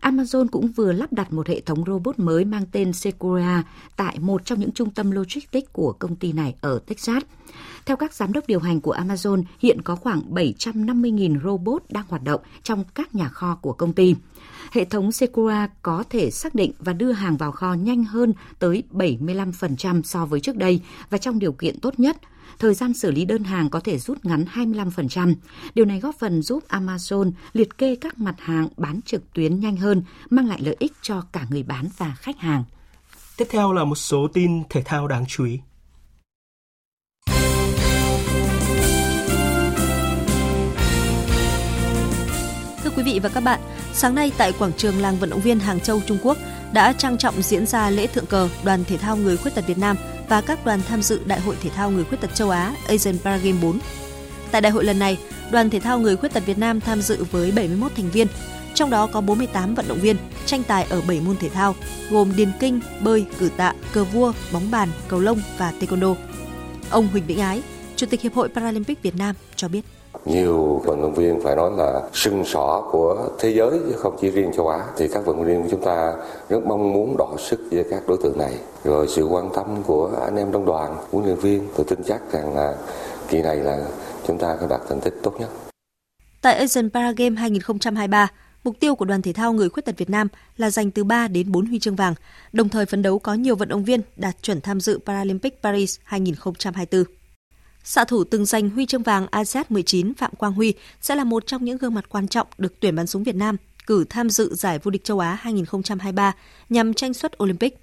Amazon cũng vừa lắp đặt một hệ thống robot mới mang tên Sequoia tại một trong những trung tâm logistics của công ty này ở Texas. Theo các giám đốc điều hành của Amazon, hiện có khoảng 750.000 robot đang hoạt động trong các nhà kho của công ty. Hệ thống Sequoia có thể xác định và đưa hàng vào kho nhanh hơn tới 75% so với trước đây và trong điều kiện tốt nhất – thời gian xử lý đơn hàng có thể rút ngắn 25%. Điều này góp phần giúp Amazon liệt kê các mặt hàng bán trực tuyến nhanh hơn, mang lại lợi ích cho cả người bán và khách hàng. Tiếp theo là một số tin thể thao đáng chú ý. Quý vị và các bạn, sáng nay tại quảng trường làng vận động viên Hàng Châu, Trung Quốc đã trang trọng diễn ra lễ thượng cờ đoàn thể thao người khuyết tật Việt Nam và các đoàn tham dự Đại hội thể thao người khuyết tật châu Á Asian Paragame 4. Tại đại hội lần này, đoàn thể thao người khuyết tật Việt Nam tham dự với 71 thành viên, trong đó có 48 vận động viên tranh tài ở 7 môn thể thao, gồm điền kinh, bơi, cử tạ, cờ vua, bóng bàn, cầu lông và taekwondo. Ông Huỳnh Vĩnh Ái, Chủ tịch Hiệp hội Paralympic Việt Nam cho biết nhiều vận động viên phải nói là sưng sỏ của thế giới chứ không chỉ riêng châu Á thì các vận động viên của chúng ta rất mong muốn đọ sức với các đối tượng này rồi sự quan tâm của anh em trong đoàn huấn luyện viên tôi tin chắc rằng là kỳ này là chúng ta có đạt thành tích tốt nhất. Tại Asian Paragame 2023, Mục tiêu của đoàn thể thao người khuyết tật Việt Nam là giành từ 3 đến 4 huy chương vàng, đồng thời phấn đấu có nhiều vận động viên đạt chuẩn tham dự Paralympic Paris 2024. Xạ thủ từng giành huy chương vàng ASEAN 19 Phạm Quang Huy sẽ là một trong những gương mặt quan trọng được tuyển bắn súng Việt Nam cử tham dự giải vô địch châu Á 2023 nhằm tranh suất Olympic.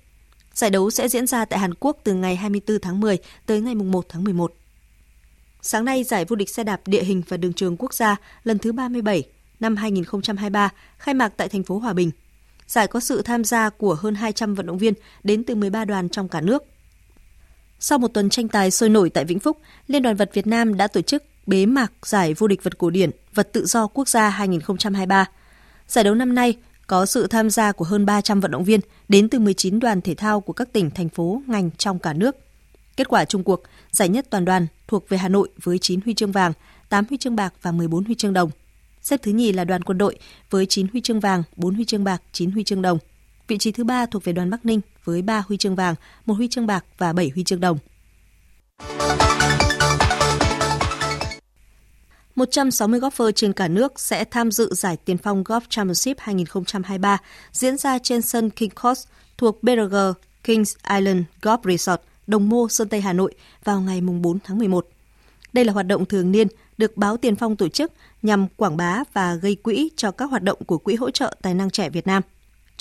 Giải đấu sẽ diễn ra tại Hàn Quốc từ ngày 24 tháng 10 tới ngày 1 tháng 11. Sáng nay, giải vô địch xe đạp địa hình và đường trường quốc gia lần thứ 37 năm 2023 khai mạc tại thành phố Hòa Bình. Giải có sự tham gia của hơn 200 vận động viên đến từ 13 đoàn trong cả nước – sau một tuần tranh tài sôi nổi tại Vĩnh Phúc, Liên đoàn vật Việt Nam đã tổ chức bế mạc giải vô địch vật cổ điển vật tự do quốc gia 2023. Giải đấu năm nay có sự tham gia của hơn 300 vận động viên đến từ 19 đoàn thể thao của các tỉnh, thành phố, ngành trong cả nước. Kết quả chung cuộc, giải nhất toàn đoàn thuộc về Hà Nội với 9 huy chương vàng, 8 huy chương bạc và 14 huy chương đồng. Xếp thứ nhì là đoàn quân đội với 9 huy chương vàng, 4 huy chương bạc, 9 huy chương đồng. Vị trí thứ ba thuộc về đoàn Bắc Ninh với 3 huy chương vàng, 1 huy chương bạc và 7 huy chương đồng. 160 golfer trên cả nước sẽ tham dự giải Tiền phong Golf Championship 2023 diễn ra trên sân King Course thuộc BRG Kings Island Golf Resort, Đồng Mô, Sơn Tây, Hà Nội vào ngày 4 tháng 11. Đây là hoạt động thường niên được báo Tiền Phong tổ chức nhằm quảng bá và gây quỹ cho các hoạt động của Quỹ hỗ trợ tài năng trẻ Việt Nam.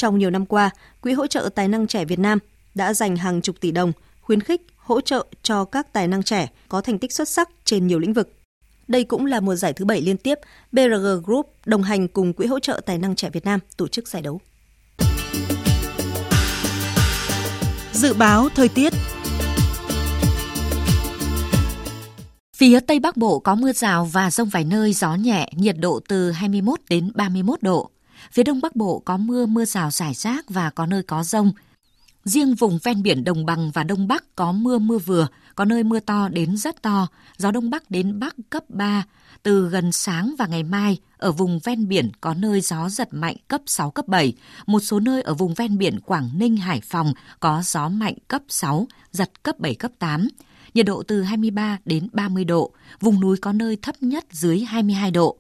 Trong nhiều năm qua, Quỹ hỗ trợ tài năng trẻ Việt Nam đã dành hàng chục tỷ đồng khuyến khích, hỗ trợ cho các tài năng trẻ có thành tích xuất sắc trên nhiều lĩnh vực. Đây cũng là mùa giải thứ bảy liên tiếp BRG Group đồng hành cùng Quỹ hỗ trợ tài năng trẻ Việt Nam tổ chức giải đấu. Dự báo thời tiết Phía Tây Bắc Bộ có mưa rào và rông vài nơi, gió nhẹ, nhiệt độ từ 21 đến 31 độ. Phía Đông Bắc Bộ có mưa, mưa rào rải rác và có nơi có rông. Riêng vùng ven biển Đồng Bằng và Đông Bắc có mưa mưa vừa, có nơi mưa to đến rất to, gió Đông Bắc đến Bắc cấp 3. Từ gần sáng và ngày mai, ở vùng ven biển có nơi gió giật mạnh cấp 6, cấp 7. Một số nơi ở vùng ven biển Quảng Ninh, Hải Phòng có gió mạnh cấp 6, giật cấp 7, cấp 8 nhiệt độ từ 23 đến 30 độ, vùng núi có nơi thấp nhất dưới 22 độ.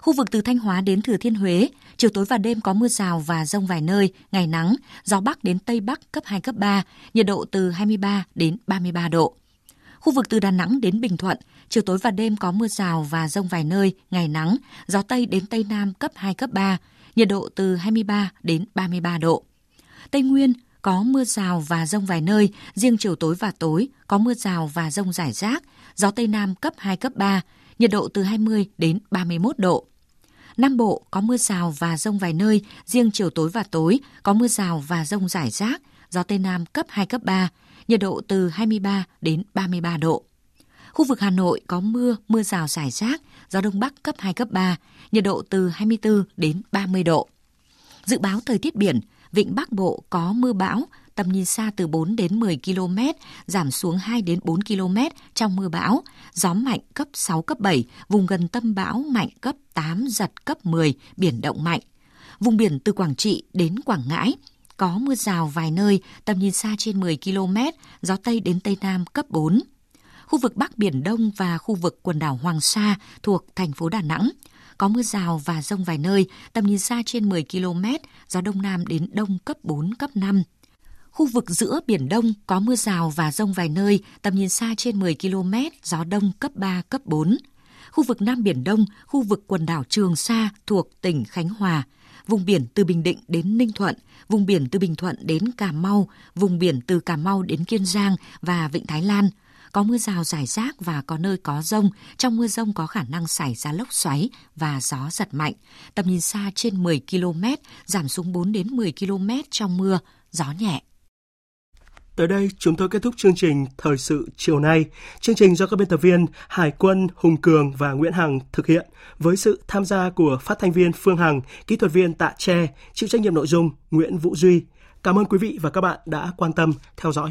Khu vực từ Thanh Hóa đến Thừa Thiên Huế, chiều tối và đêm có mưa rào và rông vài nơi, ngày nắng, gió Bắc đến Tây Bắc cấp 2, cấp 3, nhiệt độ từ 23 đến 33 độ. Khu vực từ Đà Nẵng đến Bình Thuận, chiều tối và đêm có mưa rào và rông vài nơi, ngày nắng, gió Tây đến Tây Nam cấp 2, cấp 3, nhiệt độ từ 23 đến 33 độ. Tây Nguyên, có mưa rào và rông vài nơi, riêng chiều tối và tối có mưa rào và rông rải rác, gió Tây Nam cấp 2, cấp 3, nhiệt độ từ 20 đến 31 độ. Nam Bộ có mưa rào và rông vài nơi, riêng chiều tối và tối có mưa rào và rông rải rác, gió Tây Nam cấp 2, cấp 3, nhiệt độ từ 23 đến 33 độ. Khu vực Hà Nội có mưa, mưa rào rải rác, gió Đông Bắc cấp 2, cấp 3, nhiệt độ từ 24 đến 30 độ. Dự báo thời tiết biển, Vịnh Bắc Bộ có mưa bão, tầm nhìn xa từ 4 đến 10 km, giảm xuống 2 đến 4 km trong mưa bão, gió mạnh cấp 6, cấp 7, vùng gần tâm bão mạnh cấp 8, giật cấp 10, biển động mạnh. Vùng biển từ Quảng Trị đến Quảng Ngãi, có mưa rào vài nơi, tầm nhìn xa trên 10 km, gió Tây đến Tây Nam cấp 4. Khu vực Bắc Biển Đông và khu vực quần đảo Hoàng Sa thuộc thành phố Đà Nẵng, có mưa rào và rông vài nơi, tầm nhìn xa trên 10 km, gió đông nam đến đông cấp 4, cấp 5. Khu vực giữa Biển Đông có mưa rào và rông vài nơi, tầm nhìn xa trên 10 km, gió đông cấp 3, cấp 4. Khu vực Nam Biển Đông, khu vực quần đảo Trường Sa thuộc tỉnh Khánh Hòa, vùng biển từ Bình Định đến Ninh Thuận, vùng biển từ Bình Thuận đến Cà Mau, vùng biển từ Cà Mau đến Kiên Giang và Vịnh Thái Lan – có mưa rào rải rác và có nơi có rông. Trong mưa rông có khả năng xảy ra lốc xoáy và gió giật mạnh. Tầm nhìn xa trên 10 km, giảm xuống 4 đến 10 km trong mưa, gió nhẹ. Tới đây, chúng tôi kết thúc chương trình Thời sự chiều nay. Chương trình do các biên tập viên Hải quân, Hùng Cường và Nguyễn Hằng thực hiện với sự tham gia của phát thanh viên Phương Hằng, kỹ thuật viên Tạ Tre, chịu trách nhiệm nội dung Nguyễn Vũ Duy. Cảm ơn quý vị và các bạn đã quan tâm theo dõi.